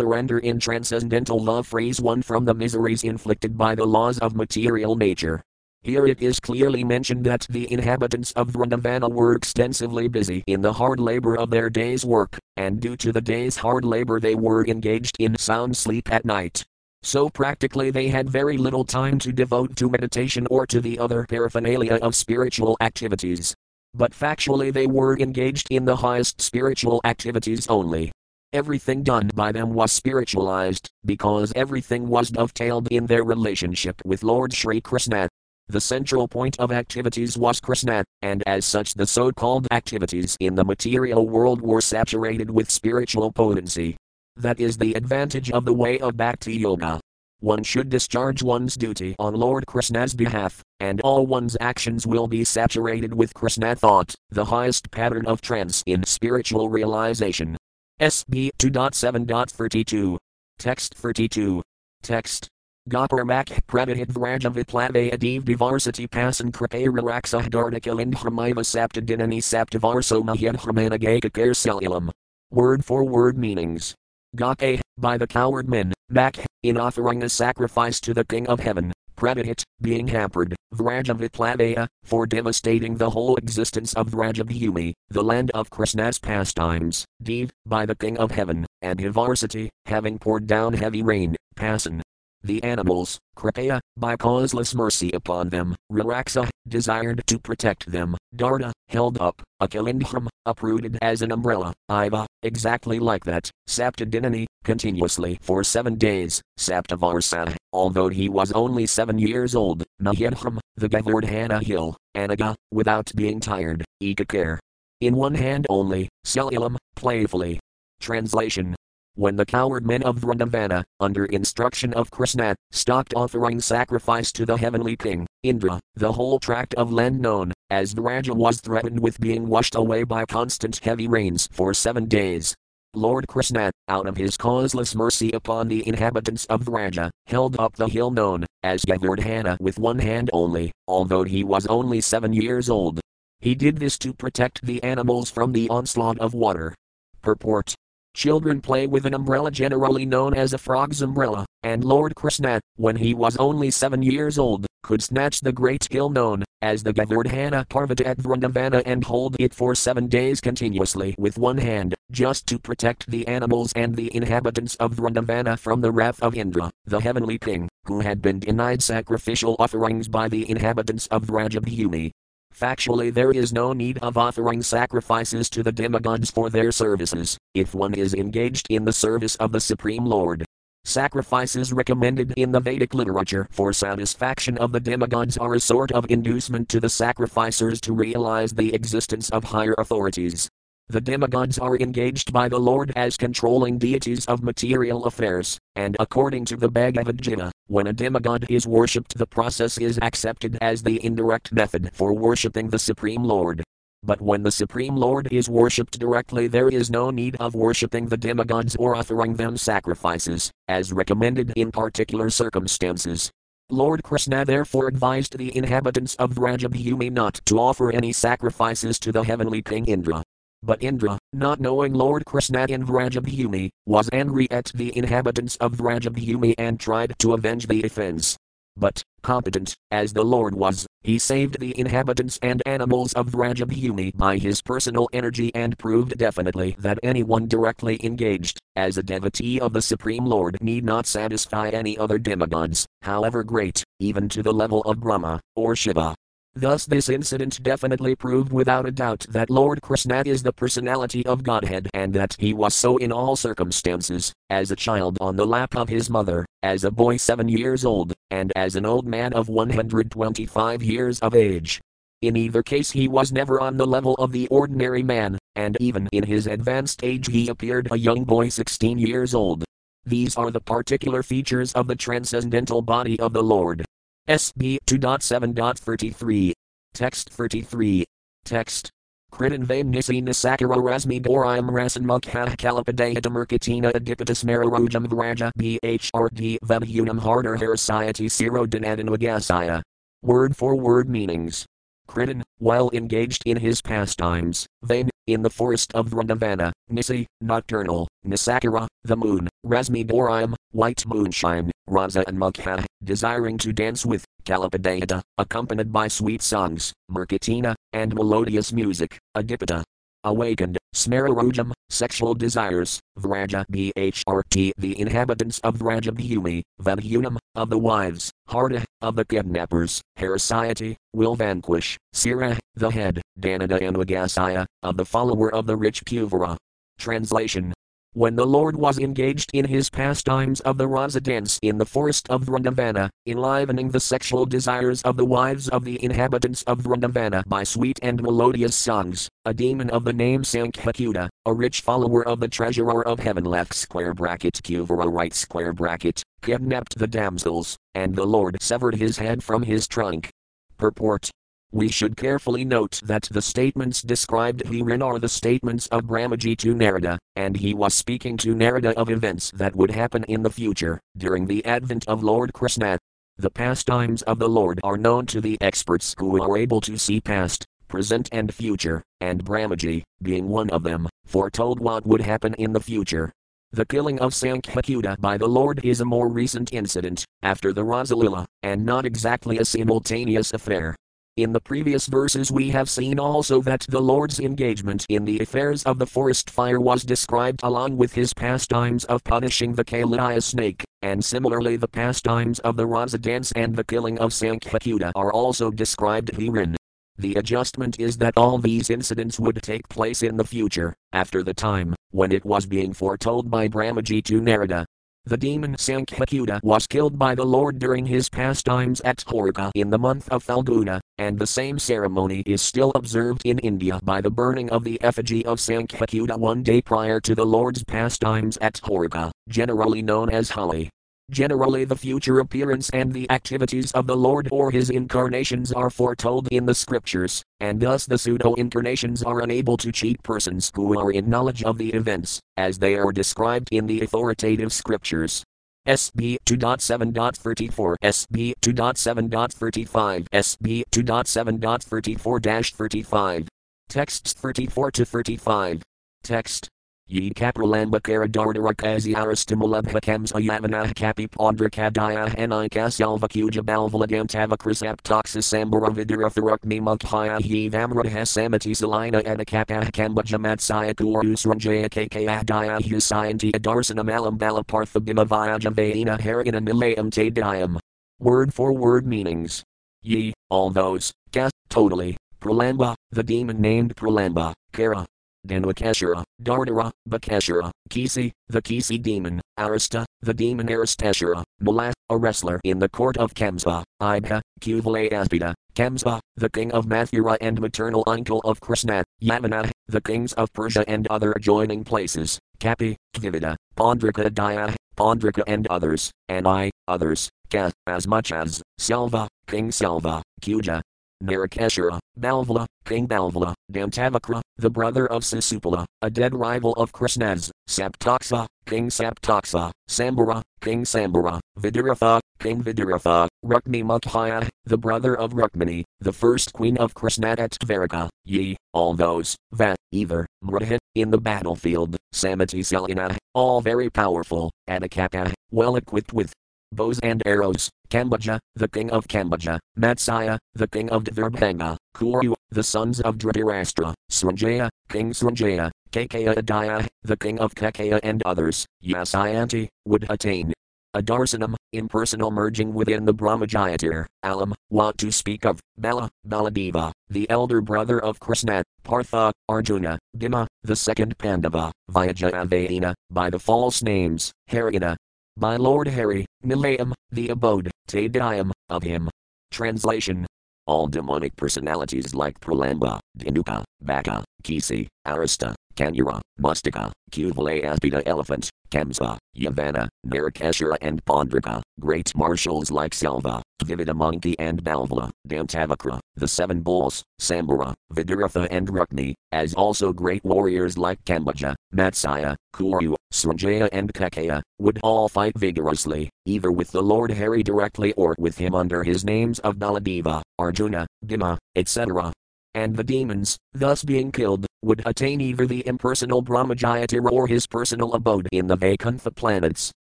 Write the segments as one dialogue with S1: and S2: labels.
S1: surrender in transcendental love. Phrase 1 from the miseries inflicted by the laws of material nature. Here it is clearly mentioned that the inhabitants of Vrindavana were extensively busy in the hard labor of their day's work, and due to the day's hard labor they were engaged in sound sleep at night. So practically they had very little time to devote to meditation or to the other paraphernalia of spiritual activities. But factually they were engaged in the highest spiritual activities only. Everything done by them was spiritualized, because everything was dovetailed in their relationship with Lord Sri Krishna. The central point of activities was Krishna, and as such the so called activities in the material world were saturated with spiritual potency. That is the advantage of the way of Bhakti Yoga. One should discharge one's duty on Lord Krishna's behalf, and all one's actions will be saturated with Krishna thought, the highest pattern of trance in spiritual realization. SB 2.7.32. Text 32. Text Goparmak Pradahit Vrajavitlavaya Dev Divarsity Pasan Kripe Relaxa Dardakilindhramiva Saptadinani Saptavarso Mahyadhramanagakakar Celulam. Word for word meanings. Gake, by the coward men, back, in offering a sacrifice to the King of Heaven, Pradahit, being hampered, Vrajavitlavaya, for devastating the whole existence of Vrajabhumi, the land of Krishna's pastimes, Dev, by the King of Heaven, and Hivarsity, having poured down heavy rain, Pasan, the animals, Kripaya, by causeless mercy upon them, Raraksa, desired to protect them, Darda, held up, Akilindhram, uprooted as an umbrella, Iva, exactly like that, Saptadinani, continuously for seven days, Saptavarsa, although he was only seven years old, Mahidhram, the Govardhana hill, Anaga, without being tired, Ekakare. In one hand only, Celulam, playfully. Translation when the coward men of Vrindavana, under instruction of Krishna, stopped offering sacrifice to the heavenly king, Indra, the whole tract of land known as Vraja was threatened with being washed away by constant heavy rains for seven days. Lord Krishna, out of his causeless mercy upon the inhabitants of Vraja, held up the hill known as Govardhana with one hand only, although he was only seven years old. He did this to protect the animals from the onslaught of water. Purport Children play with an umbrella generally known as a frog's umbrella, and Lord Krishna, when he was only seven years old, could snatch the great hill known as the Govardhana Parvata at Vrindavana and hold it for seven days continuously with one hand, just to protect the animals and the inhabitants of Vrindavana from the wrath of Indra, the heavenly king, who had been denied sacrificial offerings by the inhabitants of Vrajabhumi. Factually, there is no need of offering sacrifices to the demigods for their services, if one is engaged in the service of the Supreme Lord. Sacrifices recommended in the Vedic literature for satisfaction of the demigods are a sort of inducement to the sacrificers to realize the existence of higher authorities. The demigods are engaged by the Lord as controlling deities of material affairs, and according to the Bhagavad Gita, when a demigod is worshipped, the process is accepted as the indirect method for worshipping the Supreme Lord. But when the Supreme Lord is worshipped directly, there is no need of worshipping the demigods or offering them sacrifices, as recommended in particular circumstances. Lord Krishna therefore advised the inhabitants of Vrajabhumi not to offer any sacrifices to the heavenly king Indra. But Indra, not knowing Lord Krishna in Vrajabhumi, was angry at the inhabitants of Vrajabhumi and tried to avenge the offense. But, competent, as the Lord was, he saved the inhabitants and animals of Vrajabhumi by his personal energy and proved definitely that anyone directly engaged, as a devotee of the Supreme Lord, need not satisfy any other demigods, however great, even to the level of Brahma, or Shiva. Thus, this incident definitely proved without a doubt that Lord Krishna is the personality of Godhead and that he was so in all circumstances, as a child on the lap of his mother, as a boy seven years old, and as an old man of 125 years of age. In either case, he was never on the level of the ordinary man, and even in his advanced age, he appeared a young boy 16 years old. These are the particular features of the transcendental body of the Lord. SB 2.7.33. Text 33. Text. Kritan vaim nisi nisakara rasmi dorayam rasan mukha kalapadaya demerkatina adipatus mararojam vraja bhrd vabhunam harder herasiety siro danadan Word for word meanings. Kritan, while engaged in his pastimes, vain, in the forest of Vrindavana, Nisi, nocturnal, Nisakara, the moon, Rasmi Dorium, white moonshine, Raza and Mukha, desiring to dance with, Kalapadayata, accompanied by sweet songs, Merkatina, and melodious music, Adipata, awakened, Smararojam, sexual desires, Vraja Bhrt, the inhabitants of Vrajabhumi, Vadhunam, of the wives, Harda, of the kidnappers, Harasiety, will vanquish, Sira, the head, Danada and Agasaya, of the follower of the rich Kuvera. Translation when the Lord was engaged in his pastimes of the Rasa dance in the forest of Vrindavana, enlivening the sexual desires of the wives of the inhabitants of Vrindavana by sweet and melodious songs, a demon of the name Sankhyakuta, a rich follower of the treasurer of heaven left square bracket Kuvera right square bracket, kidnapped the damsels, and the Lord severed his head from his trunk. Purport we should carefully note that the statements described herein are the statements of Brahmaji to Narada, and he was speaking to Narada of events that would happen in the future, during the advent of Lord Krishna. The pastimes of the Lord are known to the experts who are able to see past, present, and future, and Brahmaji, being one of them, foretold what would happen in the future. The killing of Sankhyakuta by the Lord is a more recent incident, after the Rasalila, and not exactly a simultaneous affair. In the previous verses, we have seen also that the Lord's engagement in the affairs of the forest fire was described along with his pastimes of punishing the Kalia snake, and similarly the pastimes of the Rasa dance and the killing of Sankhyakuta are also described herein. The adjustment is that all these incidents would take place in the future, after the time when it was being foretold by Brahmaji to Narada, the demon Sankhyakuta was killed by the Lord during his pastimes at Dwarka in the month of Phalguna, and the same ceremony is still observed in India by the burning of the effigy of Sankhyakuta one day prior to the Lord's pastimes at Dwarka, generally known as Holi. Generally, the future appearance and the activities of the Lord or his incarnations are foretold in the scriptures, and thus the pseudo incarnations are unable to cheat persons who are in knowledge of the events, as they are described in the authoritative scriptures. SB 2.7.34 SB 2.7.35 SB 2.7.34 35 Texts 34 to 35 Text Ye kapralamba karadardara aristimulabha kams ayavana kapi podrakadaya hanika salvakuja balvaladam tavakrisap toxisambara vidirathurukmi mukhaya he vamraha samati salina anakapa kambajamatsaya kurusranjaya kakayadaya husayanti adarsanam alam balaparthabimavaya haragana nilayam tadayam. Word for word meanings. Ye, all those, kas, totally, Pralamba, the demon named Pralamba, Kara, Danwakeshara, Dardara, Bakasura, Kisi, the Kisi demon, Arista, the demon Aristasura, Malas, a wrestler in the court of Kamsa, Ibha, Aspida, Kamsa, the king of Mathura and maternal uncle of Krishna, Yamana, the kings of Persia and other adjoining places, Kapi, Dvivida, Pondrika Daya, Pondrika and others, and I, others, Ka, as much as, Selva, King Selva, Kuja, Narakeshara, Balvala, King Balvala, Dantavakra, the brother of Sisupala, a dead rival of Krishna's, Saptaksa, King Saptaksa, Sambara, King Sambara, Vidiratha, King Vidiratha, Rukmi Mukhaya, the brother of Rukmini, the first queen of Krishna at Dvaraka, ye, all those, va, either, Mrahit, in the battlefield, Samati Selina, all very powerful, Adakapa, well equipped with bows and arrows, Kambaja, the king of Kambaja, Matsaya, the king of Dvarbhanga, Kuru, the sons of Dhritarashtra, Sranjaya, King Sranjaya, Kakaya Adaya, the king of Kakaya and others, Yasayanti, would attain. A Adarsanam, impersonal merging within the Brahmajayatir, Alam, what to speak of, Bala, Baladeva, the elder brother of Krishna, Partha, Arjuna, Bhima, the second Pandava, Vyajayavayana, by the false names, Haryana, by Lord Hari, Nilayam, the abode, Tadayam, of him. Translation All demonic personalities like Pralamba, Dhenuka, Baka, Kisi, Arista, Canura, Mustika, Kuvalayapida elephants, Kamsa, Yavana, Narakasura and Pondrika, great marshals like Selva, Vivida monkey and Balvala, Dantavakra, the seven bulls, Sambara, Vidiratha and Rukmi, as also great warriors like Kambaja, Matsaya, Kuru, Sranjaya and Kakaya, would all fight vigorously, either with the Lord Hari directly or with him under his names of Baladeva, Arjuna, Bhima, etc. And the demons, thus being killed, would attain either the impersonal Brahmajayatira or his personal abode in the Vaikuntha planets.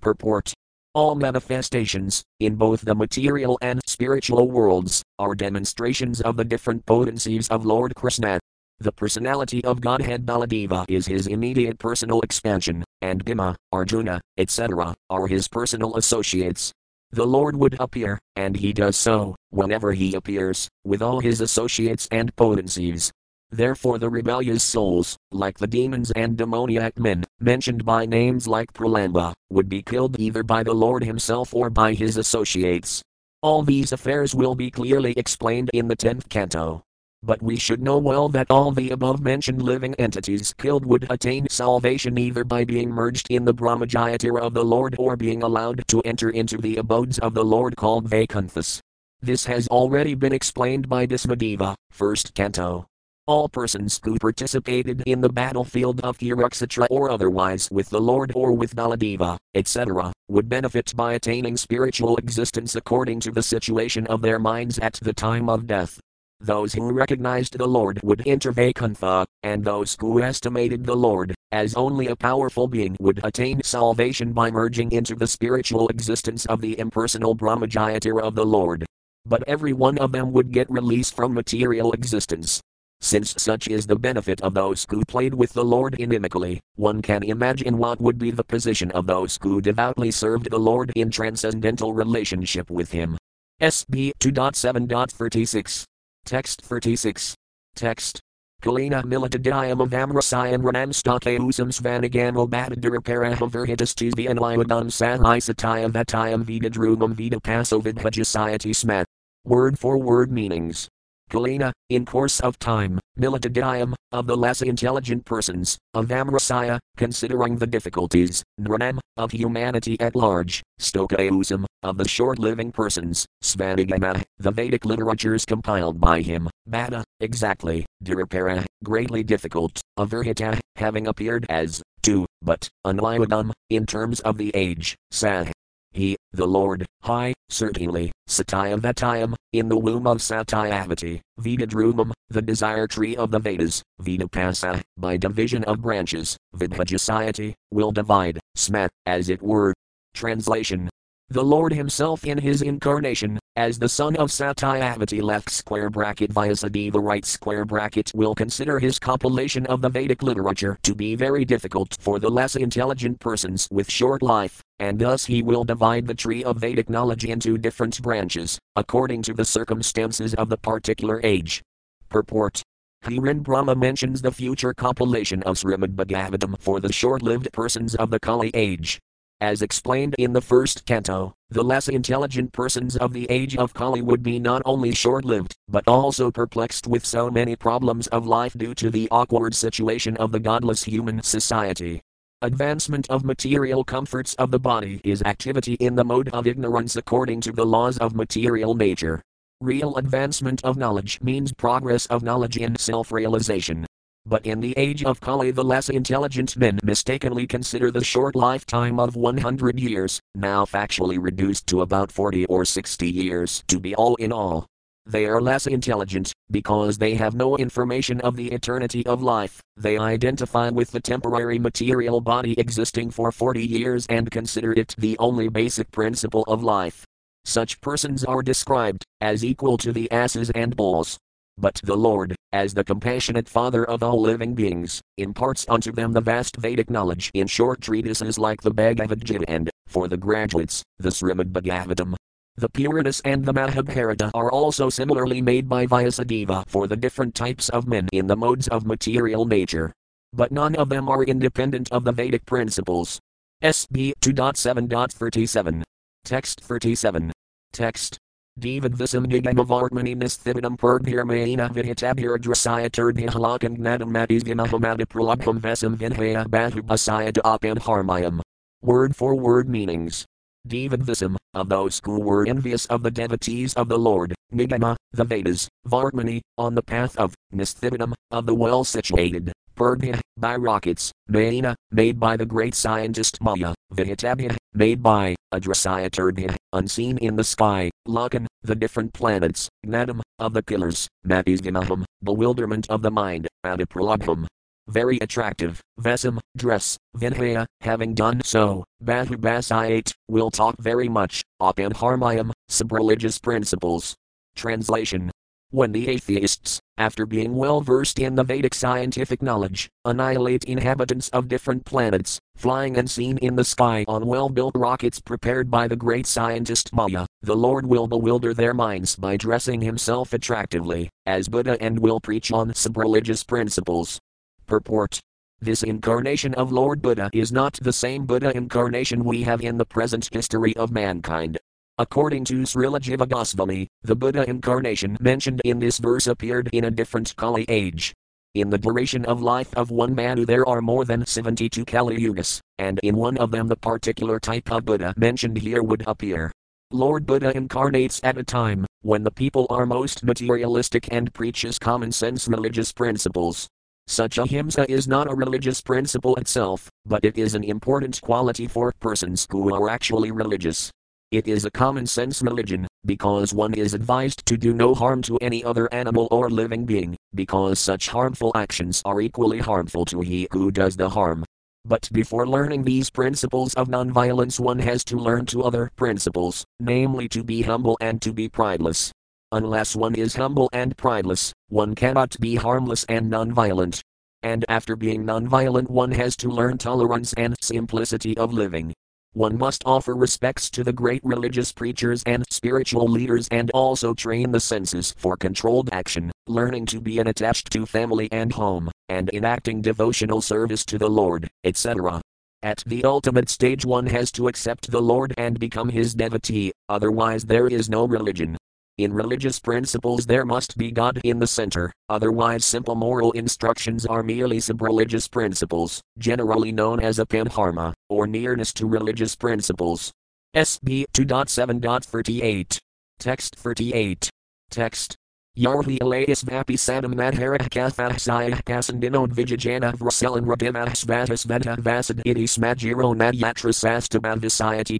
S1: Purport all manifestations, in both the material and spiritual worlds, are demonstrations of the different potencies of Lord Krishna. The personality of Godhead Baladeva is his immediate personal expansion, and Bhima, Arjuna, etc., are his personal associates. The Lord would appear, and he does so, whenever he appears, with all his associates and potencies. Therefore, the rebellious souls, like the demons and demoniac men, mentioned by names like Pralamba, would be killed either by the Lord Himself or by His associates. All these affairs will be clearly explained in the 10th canto. But we should know well that all the above mentioned living entities killed would attain salvation either by being merged in the Brahmajayatira of the Lord or being allowed to enter into the abodes of the Lord called Vaikunthas. This has already been explained by Bhismadeva, first canto. All persons who participated in the battlefield of Kurukshetra or otherwise with the Lord or with Baladeva, etc., would benefit by attaining spiritual existence according to the situation of their minds at the time of death. Those who recognized the Lord would enter Vaikuntha, and those who estimated the Lord as only a powerful being would attain salvation by merging into the spiritual existence of the impersonal Brahmajayatira of the Lord. But every one of them would get release from material existence since such is the benefit of those who played with the Lord inimically, one can imagine what would be the position of those who devoutly served the Lord in transcendental relationship with Him. SB 2.7.36. Text 36. Text. Kalina militadayam of amrasayan ranamstake usam svanagamo bataduraparaha verhitas the anliwadam sahisatayam vatayam vidadrumam vidapasovidhajasayati smat. Word for word meanings. Kalina, in course of time, militadayam, of the less intelligent persons, of Amrasaya, considering the difficulties, Nranam, of humanity at large, Stokausam, of the short living persons, Svanagama, the Vedic literatures compiled by him, Bada, exactly, Dirapara, greatly difficult, Averhita, having appeared as, two, but, Anlayadam, in terms of the age, Sah, he, the Lord, high, certainly, Satyam Vatayam, in the womb of Satyavati, Vedadrumam, the desire tree of the Vedas, Vedapasa, by division of branches, Vidhajasayati, will divide, Smat, as it were. Translation the Lord Himself in His incarnation, as the son of Satyavati left square bracket Vyasadeva right square bracket will consider his compilation of the Vedic literature to be very difficult for the less intelligent persons with short life, and thus he will divide the tree of Vedic knowledge into different branches, according to the circumstances of the particular age. Purport Herein Brahma mentions the future compilation of Srimad Bhagavatam for the short lived persons of the Kali age, as explained in the first canto, the less intelligent persons of the age of Kali would be not only short lived, but also perplexed with so many problems of life due to the awkward situation of the godless human society. Advancement of material comforts of the body is activity in the mode of ignorance according to the laws of material nature. Real advancement of knowledge means progress of knowledge in self realization. But in the age of Kali, the less intelligent men mistakenly consider the short lifetime of 100 years, now factually reduced to about 40 or 60 years, to be all in all. They are less intelligent, because they have no information of the eternity of life. They identify with the temporary material body existing for 40 years and consider it the only basic principle of life. Such persons are described as equal to the asses and bulls, but the Lord, as the compassionate Father of all living beings, imparts unto them the vast Vedic knowledge in short treatises like the Bhagavad Gita and, for the graduates, the Srimad Bhagavatam. The Puranas and the Mahabharata are also similarly made by Vyasadeva for the different types of men in the modes of material nature. But none of them are independent of the Vedic principles. SB 2.7.37. Text 37. Text Devadvisam nigamavartmani nisthividam purdhirmayena vihitabhiradrasaya turdhihalakam gnadamatis vimahamavipralabham vesam vinhaya bahubasaya dapam harmayam. Word for word meanings. Devadvisam, of those who were envious of the devotees of the Lord, Nigama, the Vedas, Vartmani, on the path of, Nisthividam, of the well situated, Purdhya, by rockets, Mayana, made by the great scientist Maya, Vihitabhya, made by, Adrasayaturdhya, unseen in the sky, Lakan, the different planets, Gnadam, of the pillars, Matisgamaham, bewilderment of the mind, Adipralabham, very attractive, Vesam, dress, Vinhaya, having done so, Bahubasayate, will talk very much, Apanharmayam, sub-religious principles. Translation when the atheists, after being well versed in the Vedic scientific knowledge, annihilate inhabitants of different planets, flying and seen in the sky on well built rockets prepared by the great scientist Maya, the Lord will bewilder their minds by dressing himself attractively, as Buddha, and will preach on sub religious principles. Purport this incarnation of Lord Buddha is not the same Buddha incarnation we have in the present history of mankind, According to Srila Jiva Goswami, the Buddha incarnation mentioned in this verse appeared in a different Kali age. In the duration of life of one Manu there are more than 72 Kali Yugas, and in one of them the particular type of Buddha mentioned here would appear. Lord Buddha incarnates at a time when the people are most materialistic and preaches common sense religious principles. Such ahimsa is not a religious principle itself, but it is an important quality for persons who are actually religious. It is a common sense religion, because one is advised to do no harm to any other animal or living being, because such harmful actions are equally harmful to he who does the harm. But before learning these principles of nonviolence, one has to learn two other principles, namely to be humble and to be prideless. Unless one is humble and prideless, one cannot be harmless and nonviolent. And after being nonviolent, one has to learn tolerance and simplicity of living. One must offer respects to the great religious preachers and spiritual leaders and also train the senses for controlled action, learning to be unattached to family and home, and enacting devotional service to the Lord, etc. At the ultimate stage, one has to accept the Lord and become his devotee, otherwise, there is no religion. In religious principles, there must be God in the center, otherwise, simple moral instructions are merely sub religious principles, generally known as apanharma, or nearness to religious principles. SB 2.7.38. Text 38. Text. Yarhi alayas vapi sadam madharah kathah sayah kasandinod vijajana vraselan radimah svatas veda vasad iti smajiro nadyatra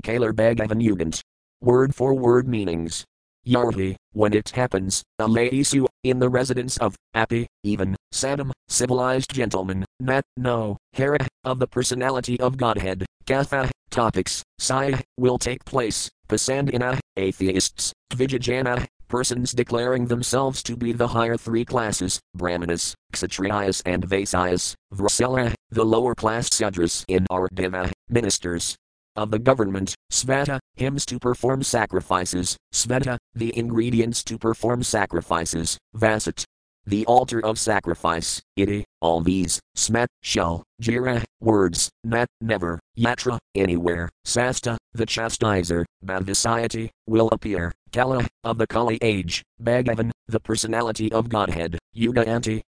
S1: kalar bhagavan yugant. Word for word meanings. Yarhi, when it happens, Alaisu, in the residence of, Api, even, Sadam, civilized gentleman, Nat, no, Hera, of the personality of Godhead, Katha, topics, Saya, will take place, Pasandina, atheists, Vijajana, persons declaring themselves to be the higher three classes, Brahmanas, Kshatriyas and Vaisyas, Vrasela, the lower class Sudras in our Deva, ministers, of the government, svata, hymns to perform sacrifices, sveta, the ingredients to perform sacrifices, vasat, the altar of sacrifice, iti, all these, smat, shall, jira, words, nat, never, yatra, anywhere, sasta, the chastiser, bhavisayati, will appear, kala, of the Kali age, bhagavan, the personality of Godhead, yuga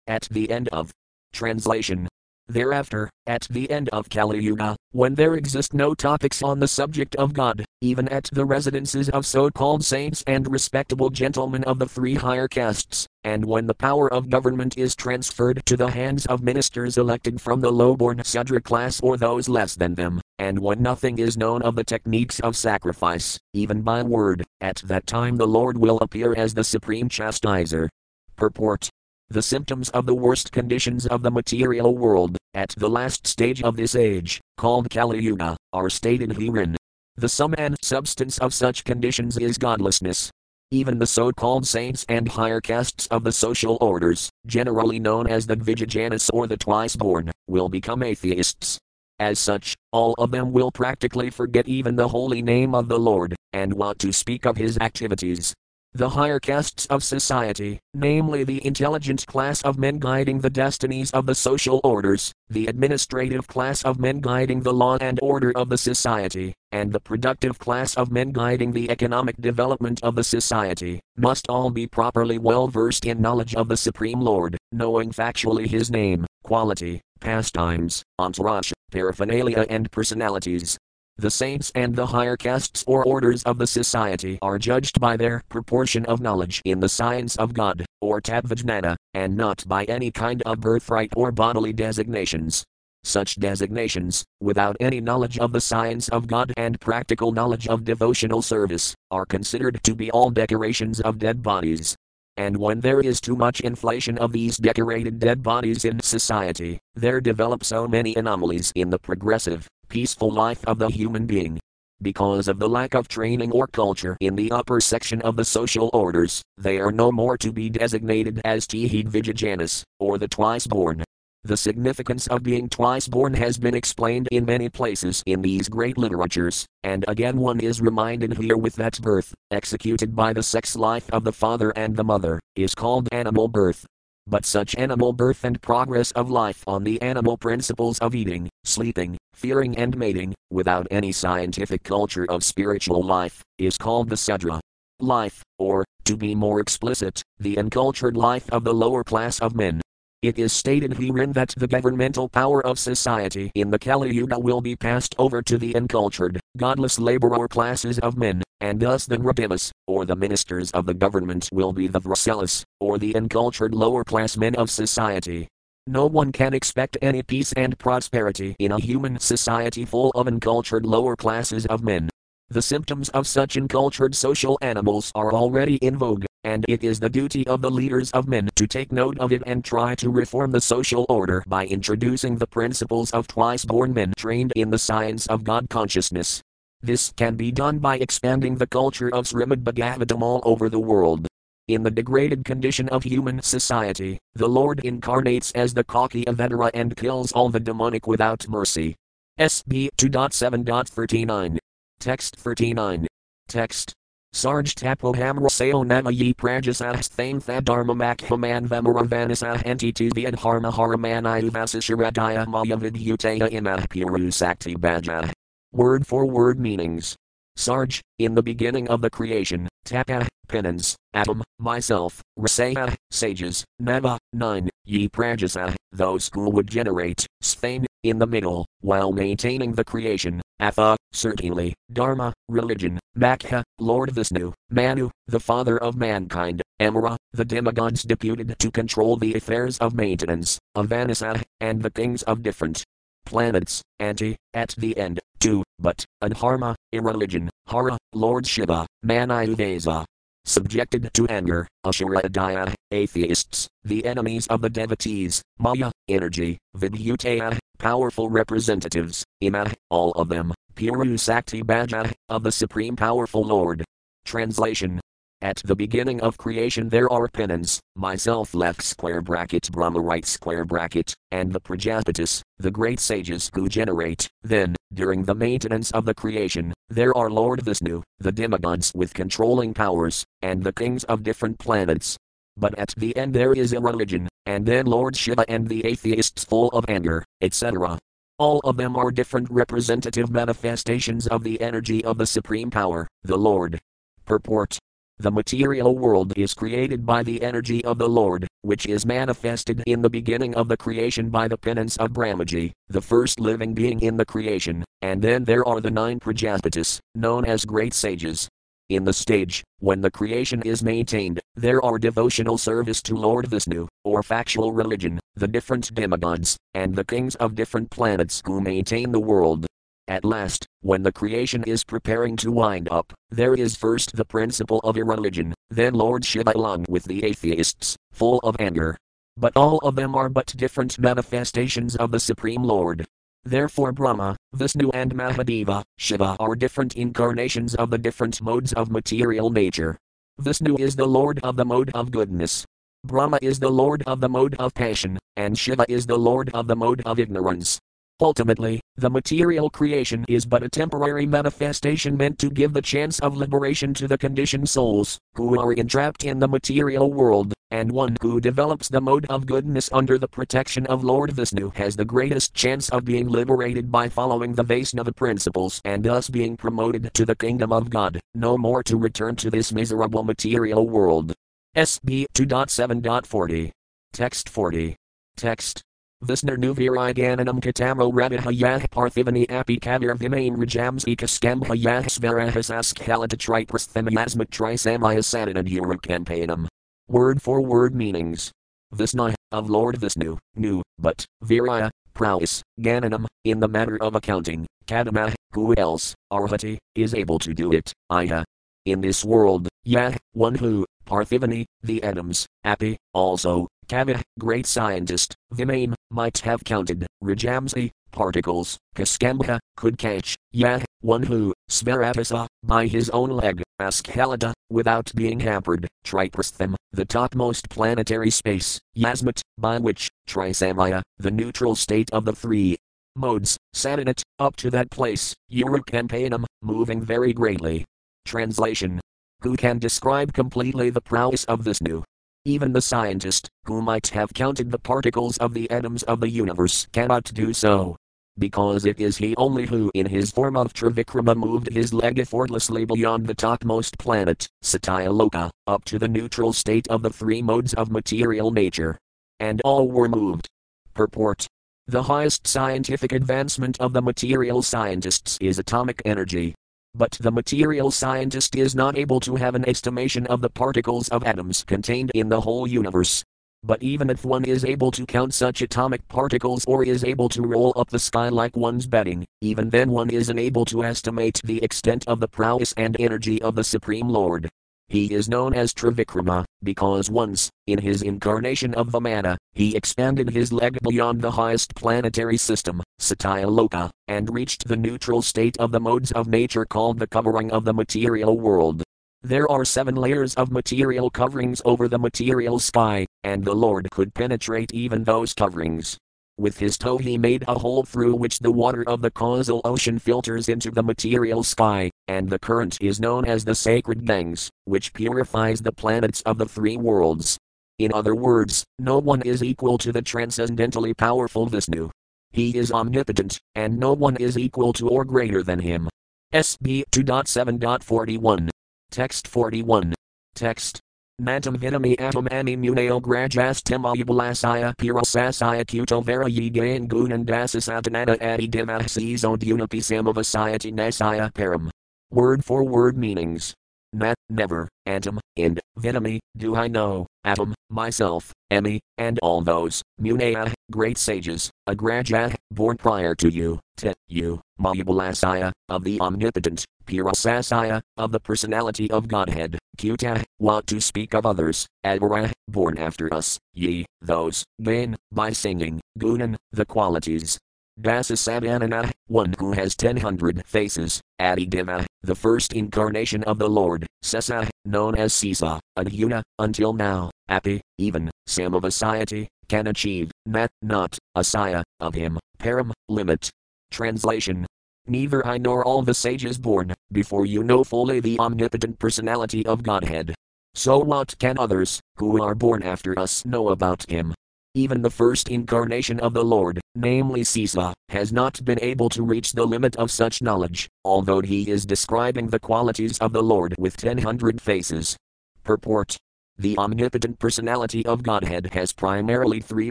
S1: at the end of. Translation Thereafter, at the end of Kali Yuga, when there exist no topics on the subject of God, even at the residences of so called saints and respectable gentlemen of the three higher castes, and when the power of government is transferred to the hands of ministers elected from the low born Sudra class or those less than them, and when nothing is known of the techniques of sacrifice, even by word, at that time the Lord will appear as the supreme chastiser. Purport the symptoms of the worst conditions of the material world, at the last stage of this age, called Kali Yuga, are stated herein. The sum and substance of such conditions is godlessness. Even the so called saints and higher castes of the social orders, generally known as the Vijajanas or the twice born, will become atheists. As such, all of them will practically forget even the holy name of the Lord, and want to speak of his activities. The higher castes of society, namely the intelligent class of men guiding the destinies of the social orders, the administrative class of men guiding the law and order of the society, and the productive class of men guiding the economic development of the society, must all be properly well versed in knowledge of the Supreme Lord, knowing factually his name, quality, pastimes, entourage, paraphernalia, and personalities, the saints and the higher castes or orders of the society are judged by their proportion of knowledge in the science of God, or Tattvajnana, and not by any kind of birthright or bodily designations. Such designations, without any knowledge of the science of God and practical knowledge of devotional service, are considered to be all decorations of dead bodies. And when there is too much inflation of these decorated dead bodies in society, there develop so many anomalies in the progressive, peaceful life of the human being. Because of the lack of training or culture in the upper section of the social orders, they are no more to be designated as Tihid Tehid or the twice born. The significance of being twice born has been explained in many places in these great literatures, and again one is reminded here with that birth, executed by the sex life of the father and the mother, is called animal birth. But such animal birth and progress of life on the animal principles of eating, sleeping, fearing, and mating, without any scientific culture of spiritual life, is called the Sudra. Life, or, to be more explicit, the uncultured life of the lower class of men. It is stated herein that the governmental power of society in the Kali Yuga will be passed over to the uncultured, godless laborer classes of men, and thus the Nratimas, or the ministers of the government, will be the Vracelas, or the uncultured lower class men of society. No one can expect any peace and prosperity in a human society full of uncultured lower classes of men. The symptoms of such uncultured social animals are already in vogue and it is the duty of the leaders of men to take note of it and try to reform the social order by introducing the principles of twice born men trained in the science of God consciousness. This can be done by expanding the culture of Srimad Bhagavatam all over the world. In the degraded condition of human society, the Lord incarnates as the Kalki Avatara and kills all the demonic without mercy. SB 2.7.39. Text 39. Text Sarj tapohamra sayo nama ye prajasah thame thadharma makhaman vamaravanasah entitu vyadharma haramanai vasisharadaya maya vidyutaya imah puru sakti bhaja. Word for word meanings. Sarj, in the beginning of the creation, Tapa, penance, Atom, myself, Rasaya, sages, Nava, nine, Ye Prajasa, those who would generate, Svain, in the middle, while maintaining the creation, Atha, certainly, Dharma, religion, Makha, Lord Vishnu, Manu, the father of mankind, Amara, the demigods deputed to control the affairs of maintenance, Avanasa, and the kings of different planets, anti, at the end, two, but, Adharma, irreligion, Hara, Lord Shiva, Manayudesa. Subjected to anger, Ashuradaya, atheists, the enemies of the devotees, Maya, energy, Vidyutaya, powerful representatives, Ima, all of them, Puru Sakti Bhaja, of the Supreme Powerful Lord. Translation at the beginning of creation there are penance, myself left square bracket Brahma right square bracket, and the Prajapatis, the great sages who generate. Then, during the maintenance of the creation, there are Lord Vishnu, the demigods with controlling powers, and the kings of different planets. But at the end there is a religion, and then Lord Shiva and the atheists full of anger, etc. All of them are different representative manifestations of the energy of the Supreme Power, the Lord. Purport the material world is created by the energy of the Lord, which is manifested in the beginning of the creation by the penance of Brahmaji, the first living being in the creation, and then there are the nine Prajapatis, known as great sages. In the stage, when the creation is maintained, there are devotional service to Lord Vishnu, or factual religion, the different demigods, and the kings of different planets who maintain the world. At last, when the creation is preparing to wind up, there is first the principle of irreligion, then Lord Shiva along with the atheists, full of anger. But all of them are but different manifestations of the Supreme Lord. Therefore, Brahma, Vishnu, and Mahadeva, Shiva are different incarnations of the different modes of material nature. Vishnu is the Lord of the mode of goodness. Brahma is the Lord of the mode of passion, and Shiva is the Lord of the mode of ignorance. Ultimately, the material creation is but a temporary manifestation meant to give the chance of liberation to the conditioned souls, who are entrapped in the material world, and one who develops the mode of goodness under the protection of Lord Vishnu has the greatest chance of being liberated by following the Vaisnava principles and thus being promoted to the kingdom of God, no more to return to this miserable material world. SB 2.7.40. Text 40. Text Visnarnu virigananam katamo radihayah parthivani api kavir vimain rajamsi kaskambhayah svarahasas kalatatriprasthemiasmat trisamayasananan urukampanam. Word for word meanings. Visna, of Lord Vishnu, nu, but, virya, prowess, Gananam, in the matter of accounting, Kadama, who else, Arhati, is able to do it, Iha. In this world, Yah, one who, Parthivani, the atoms, Api, also, Kavah, great scientist, Vimane, might have counted, Rajamsi, particles, Kaskambha, could catch, Yah, one who, Svaratasa, by his own leg, Askhalada, without being hampered, Triprastham, the topmost planetary space, Yasmat, by which, Trisamaya, the neutral state of the three modes, Satinat, up to that place, Urukampanam, moving very greatly. Translation Who can describe completely the prowess of Vishnu even the scientist, who might have counted the particles of the atoms of the universe, cannot do so. Because it is he only who, in his form of Trivikrama, moved his leg effortlessly beyond the topmost planet, Satyaloka, up to the neutral state of the three modes of material nature. And all were moved. Purport The highest scientific advancement of the material scientists is atomic energy. But the material scientist is not able to have an estimation of the particles of atoms contained in the whole universe. But even if one is able to count such atomic particles or is able to roll up the sky like one's bedding, even then one is unable to estimate the extent of the prowess and energy of the Supreme Lord. He is known as Trivikrama, because once, in his incarnation of Vamana, he expanded his leg beyond the highest planetary system, Satyaloka, and reached the neutral state of the modes of nature called the covering of the material world. There are seven layers of material coverings over the material sky, and the Lord could penetrate even those coverings. With his toe he made a hole through which the water of the causal ocean filters into the material sky, and the current is known as the sacred Ganges, which purifies the planets of the three worlds. In other words, no one is equal to the transcendently powerful Vishnu. He is omnipotent, and no one is equal to or greater than him. SB 2.7.41. Text 41. Text Mantam vitami atom ami muneo grajastem ayubalasaya pirasasaya kuto vera yigayan gunandasasatanana adi dimahsis odunapisamavasayati nasaya param. Word for word meanings. Nat, never, atom, and, vitami, do I know, atom, myself, emi, and all those, munaya, great sages, agraja, born prior to you, te, you, Mahabalasaya, of the omnipotent, Pirasasaya, of the personality of Godhead, Kuta, ah, want to speak of others, Advara, ah, born after us, ye, those, gain, by singing, Gunan, the qualities, Dasasadanana, ah, one who has ten hundred faces, Adidima, the first incarnation of the Lord, Sesa, known as Sisa, Adhuna, until now, Api, even, Samavasayati, can achieve, Nat, not, Asaya, of him, Param, limit. Translation Neither I nor all the sages born, before you know fully the omnipotent personality of Godhead. So what can others, who are born after us, know about him? Even the first incarnation of the Lord, namely Sisa, has not been able to reach the limit of such knowledge, although he is describing the qualities of the Lord with ten hundred faces. Purport the omnipotent personality of Godhead has primarily three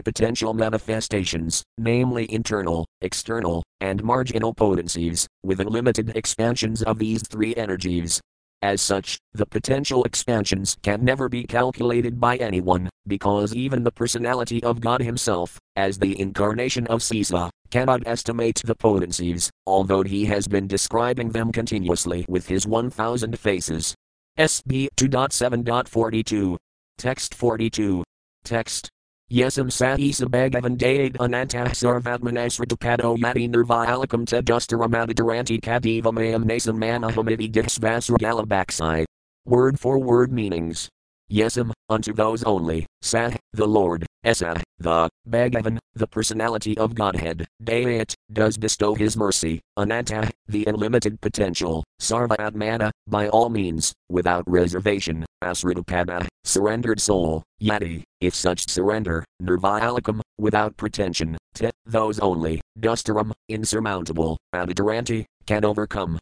S1: potential manifestations, namely internal, external, and marginal potencies, with unlimited expansions of these three energies. As such, the potential expansions can never be calculated by anyone, because even the personality of God Himself, as the incarnation of Sisa, cannot estimate the potencies, although He has been describing them continuously with His 1000 faces. SB 2.7.42. Text 42. Text. Yesam sahi sabagavan dayad anantah sarvatmanasratapado yati nirvialakam tedustaramaditaranti kadiva mayam nasam manahamiti disvasragalabaksai. Word for word meanings. Yesam, unto those only, Sah, the Lord, Esa, the, Bhagavan, the personality of Godhead, Dayat, does bestow his mercy, Ananta, the unlimited potential, Sarvatmana, by all means, without reservation, Asridupada, surrendered soul, Yati, if such surrender, Nirvialakam, without pretension, Te, those only, Dustaram, insurmountable, Aditaranti, can overcome,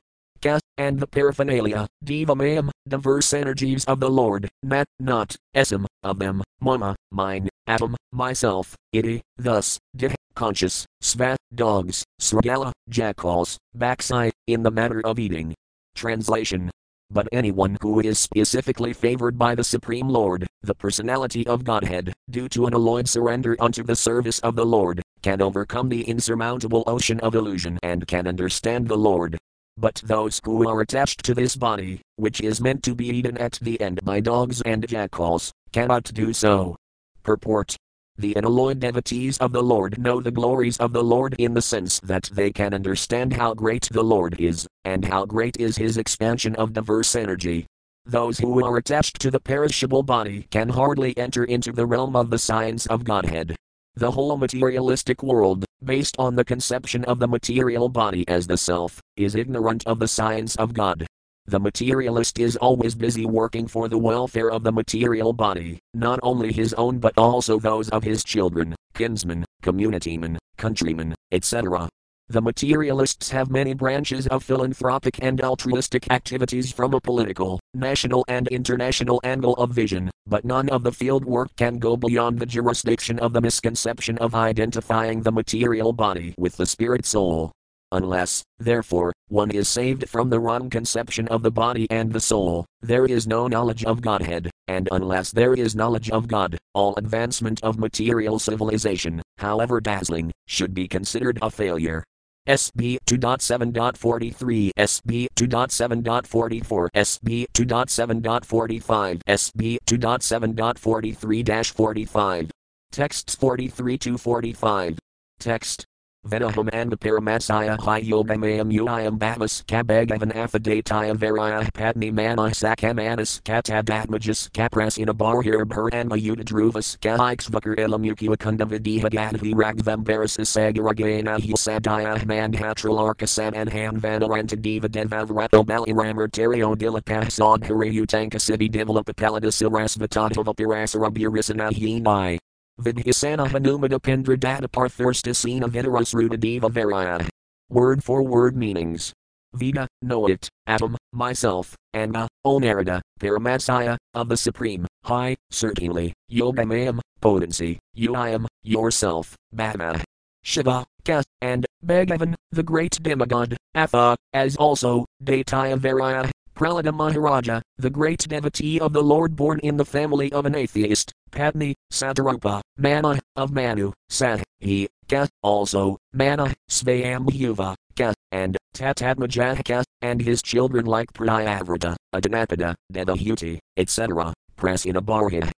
S1: and the paraphernalia, Divamayam, diverse energies of the Lord, Nat, not, Esam, of them, Mama, mine, Atom, myself, Iti, thus, Dih, conscious, Svat, dogs, Sragala, jackals, backside, in the matter of eating. Translation but anyone who is specifically favored by the Supreme Lord, the personality of Godhead, due to an alloyed surrender unto the service of the Lord, can overcome the insurmountable ocean of illusion and can understand the Lord. But those who are attached to this body, which is meant to be eaten at the end by dogs and jackals, cannot do so. Purport the unalloyed devotees of the Lord know the glories of the Lord in the sense that they can understand how great the Lord is, and how great is his expansion of diverse energy. Those who are attached to the perishable body can hardly enter into the realm of the science of Godhead. The whole materialistic world, based on the conception of the material body as the self, is ignorant of the science of God. The materialist is always busy working for the welfare of the material body, not only his own but also those of his children, kinsmen, communitymen, countrymen, etc. The materialists have many branches of philanthropic and altruistic activities from a political, national, and international angle of vision, but none of the field work can go beyond the jurisdiction of the misconception of identifying the material body with the spirit soul. Unless, therefore, one is saved from the wrong conception of the body and the soul, there is no knowledge of Godhead, and unless there is knowledge of God, all advancement of material civilization, however dazzling, should be considered a failure. SB 2.7.43, SB 2.7.44, SB 2.7.45, SB 2.7.43 45. Texts 43 to 45. Text Venaham and Paramatsaya Hyogamayam Uayam Bhamas Kabagavan Aphadaitaya Varaya Patni Manai Sakamanas Katadatmajas Kaprasina Barhir Bharanma Udadruvas Kahikshvakar Ilamuki Wakunda Vidiha Gadhi Ragvam Barasis Sagaragana Hisadaya Mandhatralarkasam and Han Vanaranta Diva Devavrato Baliramar Terio Dilapah Sodhari Utanka City Developa Palladis Irasvatata Pirasara Birisana Hinai. Vidhisana Hanumada Pendra Dataparthurstasena Vidarasruta Deva Varaya. Word for word meanings. Vida, know it, atom, myself, Anma, Onarada, Paramatsaya, of the Supreme, high, certainly, Yogamayam, potency, Uayam, yourself, Bhama. Shiva, Ka, and Bhagavan, the great demigod, Atha, as also, Daitaya Varaya, Prahlada Maharaja, the great devotee of the Lord born in the family of an atheist, Padni, Satarupa, Mana, of Manu, Sah, he, Ka, also, Mana, Svayambhuva, Ka, and Tatadmajahaka, and his children like Priyavrata, Adanapada, Devahuti, etc., Prasinabharhi.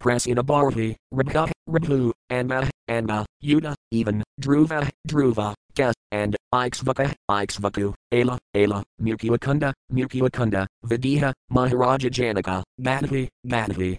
S1: Prasinabharhi, Rabha, Rabhu, Anma, Anma, Yuda, even, Dhruva, Dhruva, Ka, and Ikshvaka, Ikshvaku, Ela, Ela, Mucukunda, Mucukunda, Vidiha, Maharaja Janaka, Gadhi, Gadhi,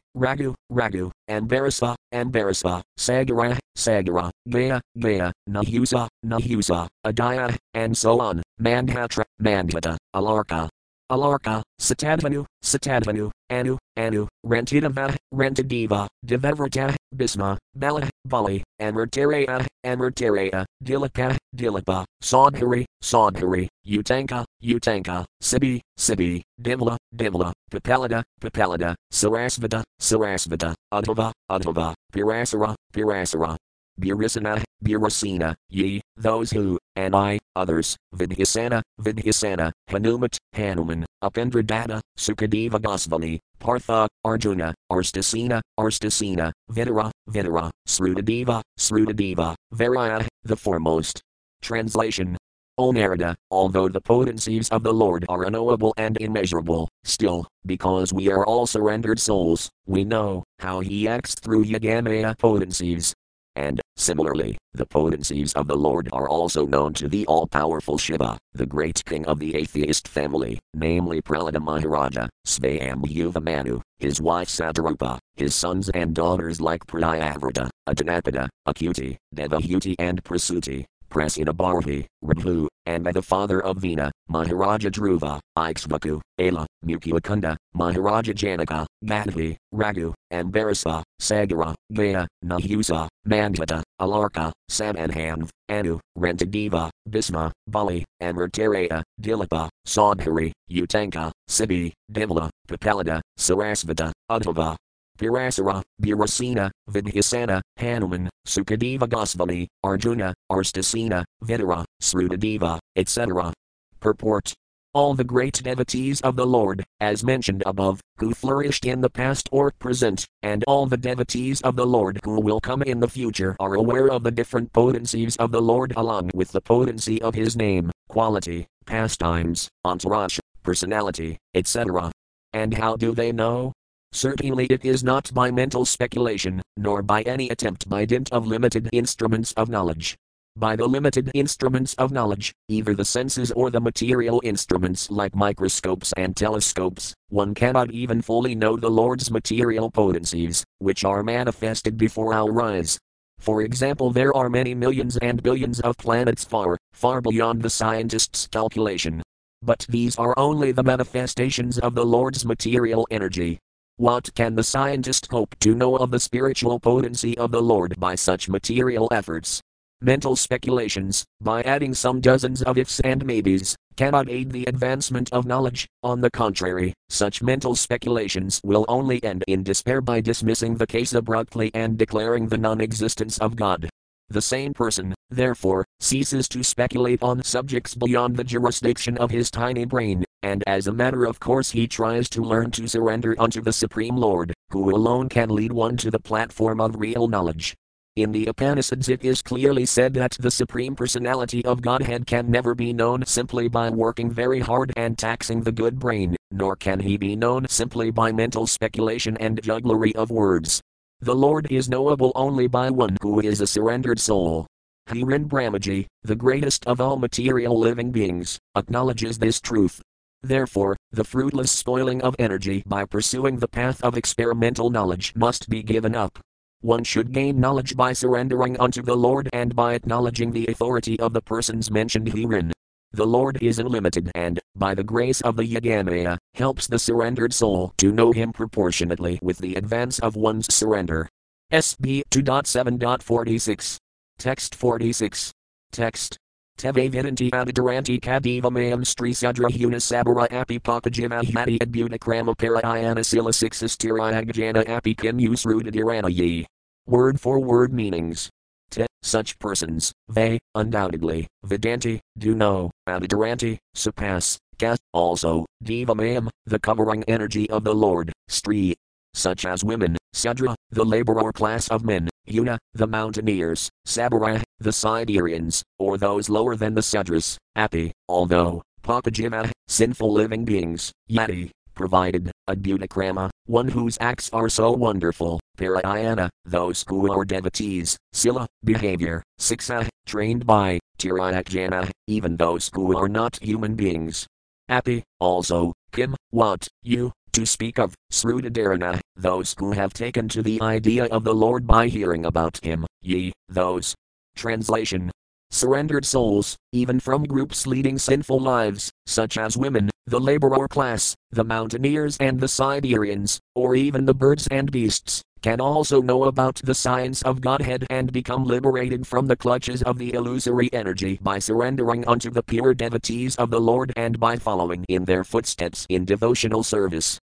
S1: Raghu, Raghu, and Ambarasva, Sagara, Sagara, Gaya, Gaya, Nahusa, Nahusa, Adaya, and so on, Mandhatra, Mandhata, Alarka, Alarka, Satadvanu, Satadvanu, Anu, Anu, Rentidava, Rentadiva, Devavrata, Bhisma, Bala, Bali, Amrterea, Amrterea, Dilipa, Dilipa, Saubhari, Saubhari, Utanka, Utanka, Sibi, Sibi, Dimla, Dimla, Pippalada, Pippalada, Sarasvata, Sarasvata, Adhava, Adhava, Parasara, Parasara, Birasana, Birasena, ye, those who, and I, others, Vibhisana, Vibhisana, Hanumat, Hanuman, Upendradata, Sukadeva Gosvami, Partha, Arjuna, Arstisena, Arstisena, Vidura, Vidura, Srutadeva, Srutadeva, Varaya, the foremost. Translation O Narada, although the potencies of the Lord are unknowable and immeasurable, still, because we are all surrendered souls, we know how he acts through Yogamaya potencies, and, similarly, the potencies of the Lord are also known to the all powerful Shiva, the great king of the atheist family, namely Prahlada Maharaja, Svayambhuva Manu, his wife Satarupa, his sons and daughters like Priyavrata, Adanapada, Akuti, Devahuti, and Prasuti, Prasinabharhi, Rabhu, and by the father of Vena, Maharaja Dhruva, Ikshvaku, Ela, Mucukunda, Maharaja Janaka, Gadhi, Raghu, Ambarasa, Sagara, Gaya, Nahusa, Mandhata, Alarka, Samanhanv, Anu, Rentadeva, Bhisma, Bali, and Amrterea, Dilipa, Saubhari, Utanka, Sibi, Dimla, Pippalada, Sarasvata, Uddhava, Parasara, Birasena, Vibhisana, Hanuman, Sukadeva Gosvami, Arjuna, Arstisena, Vidura, Srutadeva, etc. Purport All the great devotees of the Lord, as mentioned above, who flourished in the past or present, and all the devotees of the Lord who will come in the future are aware of the different potencies of the Lord along with the potency of his name, quality, pastimes, entourage, personality, etc. And how do they know? Certainly it is not by mental speculation, nor by any attempt by dint of limited instruments of knowledge. By the limited instruments of knowledge, either the senses or the material instruments like microscopes and telescopes, one cannot even fully know the Lord's material potencies, which are manifested before our eyes. For example, there are many millions and billions of planets far, far beyond the scientist's calculation. But these are only the manifestations of the Lord's material energy, what can the scientist hope to know of the spiritual potency of the Lord by such material efforts? Mental speculations, by adding some dozens of ifs and maybes, cannot aid the advancement of knowledge. On the contrary, such mental speculations will only end in despair by dismissing the case abruptly and declaring the non existence of God. The sane person, therefore, ceases to speculate on subjects beyond the jurisdiction of his tiny brain, and as a matter of course he tries to learn to surrender unto the Supreme Lord, who alone can lead one to the platform of real knowledge. In the Upanishads, it is clearly said that the Supreme Personality of Godhead can never be known simply by working very hard and taxing the good brain, nor can he be known simply by mental speculation and jugglery of words. The Lord is knowable only by one who is a surrendered soul. Hiren Brahmaji, the greatest of all material living beings, acknowledges this truth. Therefore, the fruitless spoiling of energy by pursuing the path of experimental knowledge must be given up. One should gain knowledge by surrendering unto the Lord and by acknowledging the authority of the persons mentioned herein. The Lord is unlimited and, by the grace of the Yogamaya, helps the surrendered soul to know Him proportionately with the advance of one's surrender. SB 2.7.46. Text 46. Text. Teve vidanti aditaranti kadivamayam stri sadrahuna sabara api pakajimahati adbutakrama parayana sila sixastirayagajana api kim usrudadirana ye. Word for word meanings. Te, such persons, they, undoubtedly, vidanti, do know, aditaranti, surpass, cast, also, divamayam, the covering energy of the Lord, stri, such as women, Sadra, the laborer class of men, Yuna, the mountaineers, Sabara, the Siberians, or those lower than the Sudras, Api, although, Pakajima, sinful living beings, Yati, provided, Adbutakrama, one whose acts are so wonderful, Parayana, those who are devotees, Sila, behavior, Siksa, trained by, Tirayakjana, even those who are not human beings. Api, also, Kim, what, you, to speak of, Srudadarana, those who have taken to the idea of the Lord by hearing about him, ye, those. Translation Surrendered souls, even from groups leading sinful lives, such as women, the laborer class, the mountaineers and the Siberians, or even the birds and beasts, can also know about the science of Godhead and become liberated from the clutches of the illusory energy by surrendering unto the pure devotees of the Lord and by following in their footsteps in devotional service.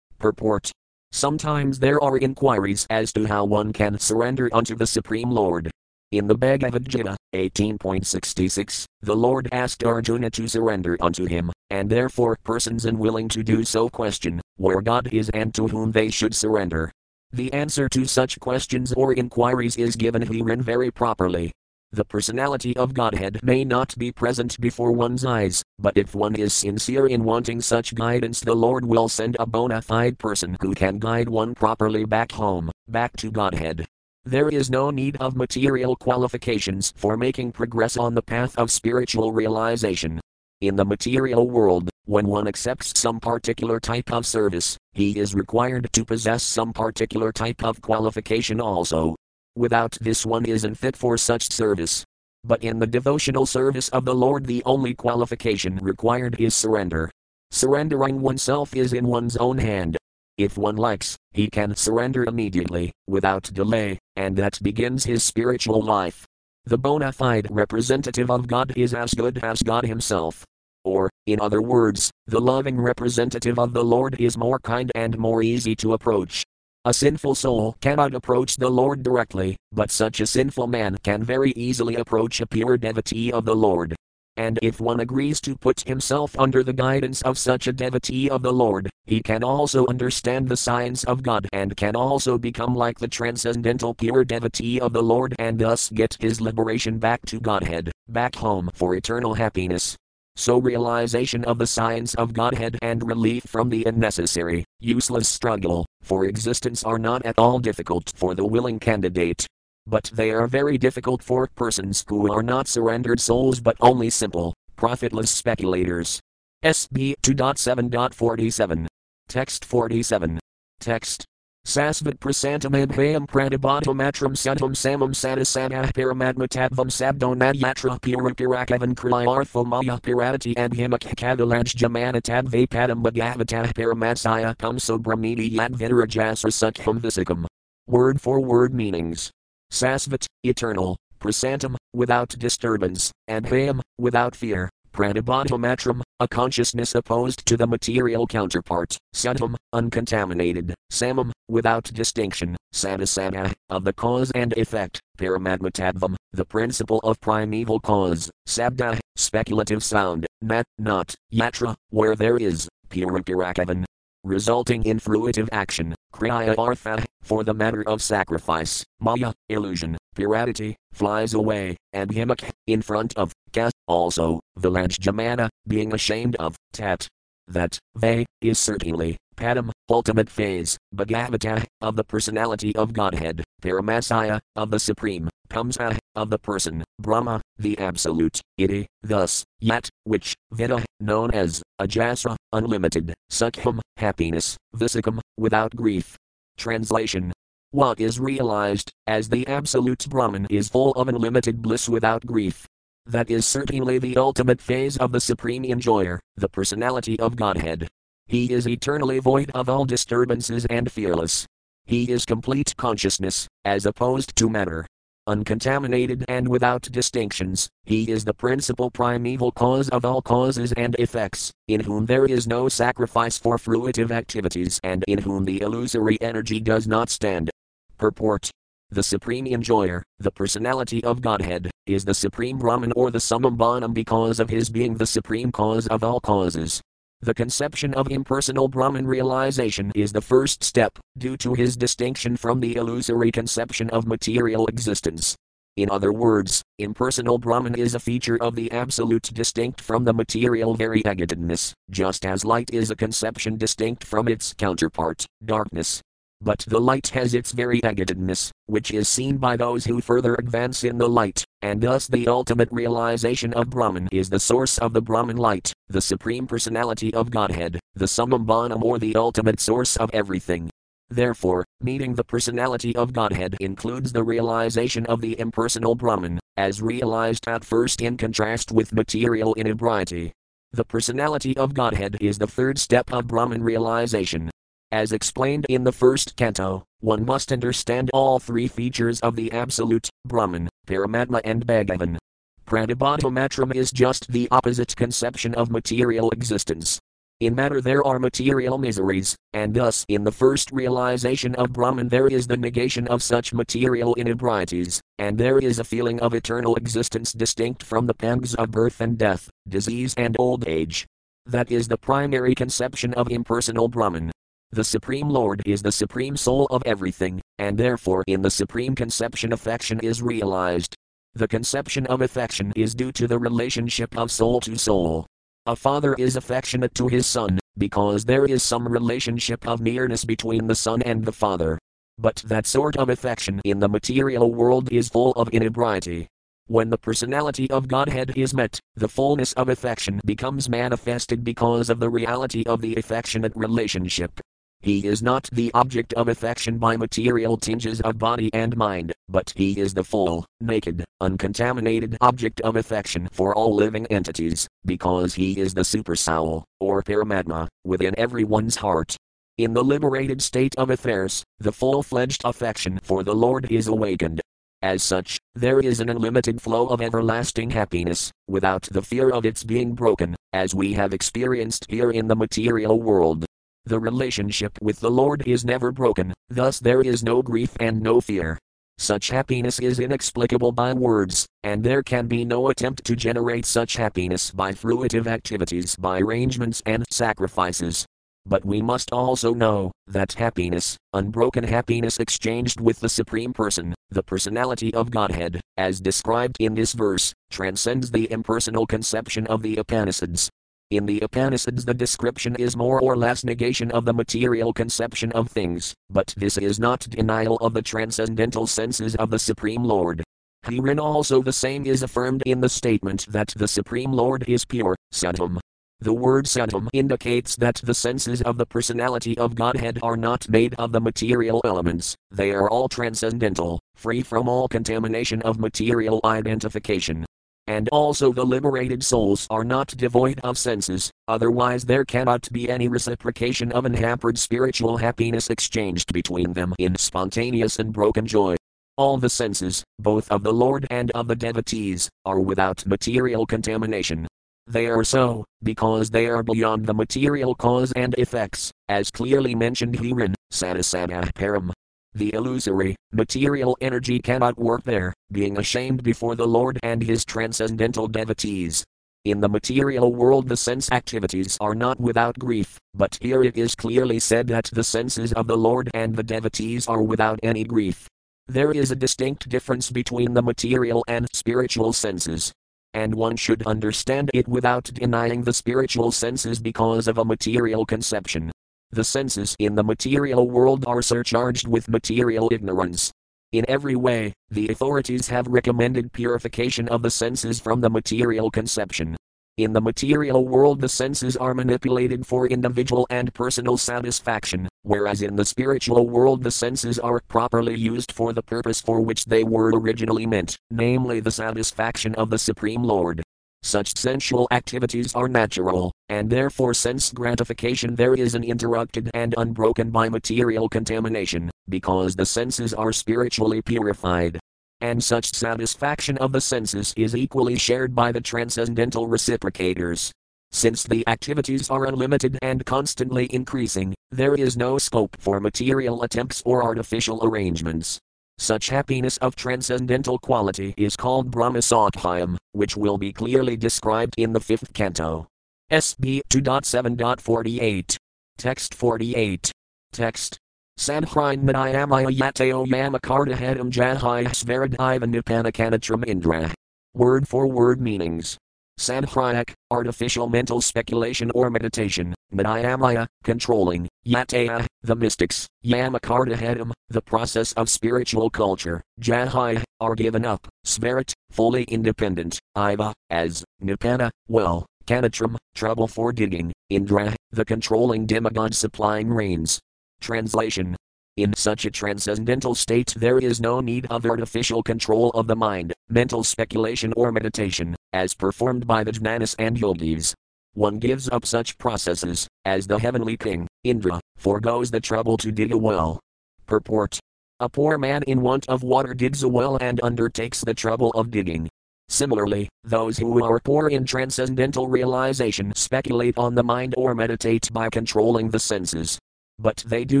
S1: Purport Sometimes there are inquiries as to how one can surrender unto the Supreme Lord. In the Bhagavad Gita, 18.66, the Lord asked Arjuna to surrender unto him, and therefore persons unwilling to do so question where God is and to whom they should surrender. The answer to such questions or inquiries is given herein very properly. The personality of Godhead may not be present before one's eyes, but if one is sincere in wanting such guidance, the Lord will send a bona fide person who can guide one properly back home, back to Godhead. There is no need of material qualifications for making progress on the path of spiritual realization. In the material world, when one accepts some particular type of service, he is required to possess some particular type of qualification also. Without this, one is unfit for such service. But in the devotional service of the Lord, the only qualification required is surrender. Surrendering oneself is in one's own hand. If one likes, he can surrender immediately, without delay, and that begins his spiritual life. The bona fide representative of God is as good as God Himself. Or, in other words, the loving representative of the Lord is more kind and more easy to approach. A sinful soul cannot approach the Lord directly, but such a sinful man can very easily approach a pure devotee of the Lord. and if one agrees to put himself under the guidance of such a devotee of the Lord, he can also understand the science of God and can also become like the transcendental pure devotee of the Lord and thus get his liberation back to Godhead, back home for eternal happiness. So, realization of the science of Godhead and relief from the unnecessary, useless struggle for existence are not at all difficult for the willing candidate. But they are very difficult for persons who are not surrendered souls but only simple, profitless speculators. SB 2.7.47. Text 47. Text. Sasvat prasantam adhayam pranibhatamatram sadham samam sadasanah paramatmatadvam sabdonadyatra pirapirakavan krilartho maya piratati adhimak kadalaj jamanatad vapadam bhagavatah paramatsaya kamso brahmini yadvidarajasra sukham visikam. Word for word meanings. Sasvat, eternal, prasantam, without disturbance, adhayam, without fear, Pranibhatamatram, a consciousness opposed to the material counterpart, Sadham, uncontaminated, Samam, without distinction, Sadasana, of the cause and effect, Paramatmatadvam, the principle of primeval cause, Sabda, speculative sound, Nat, not, Yatra, where there is, Purapirakavan, resulting in fruitive action, Kriya Artha, for the matter of sacrifice, Maya, illusion, Piratity, flies away, and Himak, in front of, Ka, also, Village Jamana, being ashamed of, Tat. That, Ve, is certainly, Padam, ultimate phase, Bhagavata, of the personality of Godhead, Paramasaya, of the Supreme, Kamsa, of the person, Brahma, the Absolute, Iti, thus, Yat, which, Vida, known as, Ajasra, unlimited, Sukham, happiness, Visikam, without grief. Translation what is realized, as the absolute Brahman is full of unlimited bliss without grief. That is certainly the ultimate phase of the Supreme Enjoyer, the personality of Godhead. He is eternally void of all disturbances and fearless. He is complete consciousness, as opposed to matter. Uncontaminated and without distinctions, he is the principal primeval cause of all causes and effects, in whom there is no sacrifice for fruitive activities and in whom the illusory energy does not stand. Purport the Supreme Enjoyer, the personality of Godhead, is the Supreme Brahman or the Summum Bonum because of his being the Supreme Cause of all causes. The conception of impersonal Brahman realization is the first step, due to his distinction from the illusory conception of material existence. In other words, impersonal Brahman is a feature of the absolute distinct from the material variegatedness, just as light is a conception distinct from its counterpart, darkness. But the light has its very variegatedness, which is seen by those who further advance in the light, and thus the ultimate realization of Brahman is the source of the Brahman light, the supreme personality of Godhead, the summum bonum or the ultimate source of everything. Therefore, meeting the personality of Godhead includes the realization of the impersonal Brahman, as realized at first in contrast with material inebriety. The personality of Godhead is the third step of Brahman realization, as explained in the first canto, one must understand all three features of the Absolute, Brahman, Paramatma, and Bhagavan. Pranibhatamatram is just the opposite conception of material existence. In matter there are material miseries, and thus in the first realization of Brahman there is the negation of such material inebrieties, and there is a feeling of eternal existence distinct from the pangs of birth and death, disease and old age. That is the primary conception of impersonal Brahman. The Supreme Lord is the Supreme Soul of everything, and therefore in the Supreme Conception affection is realized. The conception of affection is due to the relationship of soul to soul. A father is affectionate to his son, because there is some relationship of nearness between the son and the father. But that sort of affection in the material world is full of inebriety. When the personality of Godhead is met, the fullness of affection becomes manifested because of the reality of the affectionate relationship. He is not the object of affection by material tinges of body and mind, but he is the full, naked, uncontaminated object of affection for all living entities, because he is the supersoul, or Paramatma, within everyone's heart. In the liberated state of affairs, the full fledged affection for the Lord is awakened. As such, there is an unlimited flow of everlasting happiness, without the fear of its being broken, as we have experienced here in the material world. The relationship with the Lord is never broken, thus there is no grief and no fear. Such happiness is inexplicable by words, and there can be no attempt to generate such happiness by fruitive activities, by arrangements and sacrifices. But we must also know that happiness, unbroken happiness exchanged with the Supreme Person, the personality of Godhead, as described in this verse, transcends the impersonal conception of the Upanishads, in the Upanishads, the description is more or less negation of the material conception of things, but this is not denial of the transcendental senses of the Supreme Lord. Herein also the same is affirmed in the statement that the Supreme Lord is pure, Satam. The word Satam indicates that the senses of the personality of Godhead are not made of the material elements, they are all transcendental, free from all contamination of material identification and also the liberated souls are not devoid of senses, otherwise there cannot be any reciprocation of unhampered spiritual happiness exchanged between them in spontaneous and broken joy. All the senses, both of the Lord and of the devotees, are without material contamination. They are so, because they are beyond the material cause and effects, as clearly mentioned herein, Sadasana Param. The illusory, material energy cannot work there, being ashamed before the Lord and his transcendental devotees. In the material world, the sense activities are not without grief, but here it is clearly said that the senses of the Lord and the devotees are without any grief. There is a distinct difference between the material and spiritual senses. And one should understand it without denying the spiritual senses because of a material conception. The senses in the material world are surcharged with material ignorance. In every way, the authorities have recommended purification of the senses from the material conception. In the material world, the senses are manipulated for individual and personal satisfaction, whereas in the spiritual world, the senses are properly used for the purpose for which they were originally meant, namely the satisfaction of the Supreme Lord. Such sensual activities are natural, and therefore sense gratification there is uninterrupted and unbroken by material contamination, because the senses are spiritually purified. And such satisfaction of the senses is equally shared by the transcendental reciprocators. Since the activities are unlimited and constantly increasing, there is no scope for material attempts or artificial arrangements. Such happiness of transcendental quality is called Brahmasadhyam, which will be clearly described in the fifth canto. SB 2.7.48. Text 48. Text. Sanhrine Madhyamaya Yateo Yamakartahedam Jahai Svaradiva Nipanakanatram Indra. Word for word meanings. Sankhyayak, artificial mental speculation or meditation, Madhyamaya, controlling, Yataya, eh, the mystics, Yamakartahedam, the process of spiritual culture, Jahai, are given up, Svarat, fully independent, Iva, as, Nipana, well, Kanatram, trouble for digging, Indra, the controlling demigod supplying rains. Translation. In such a transcendental state, there is no need of artificial control of the mind, mental speculation, or meditation, as performed by the jnanis and yogis. One gives up such processes, as the heavenly king, Indra, foregoes the trouble to dig a well. Purport A poor man in want of water digs a well and undertakes the trouble of digging. Similarly, those who are poor in transcendental realization speculate on the mind or meditate by controlling the senses, but they do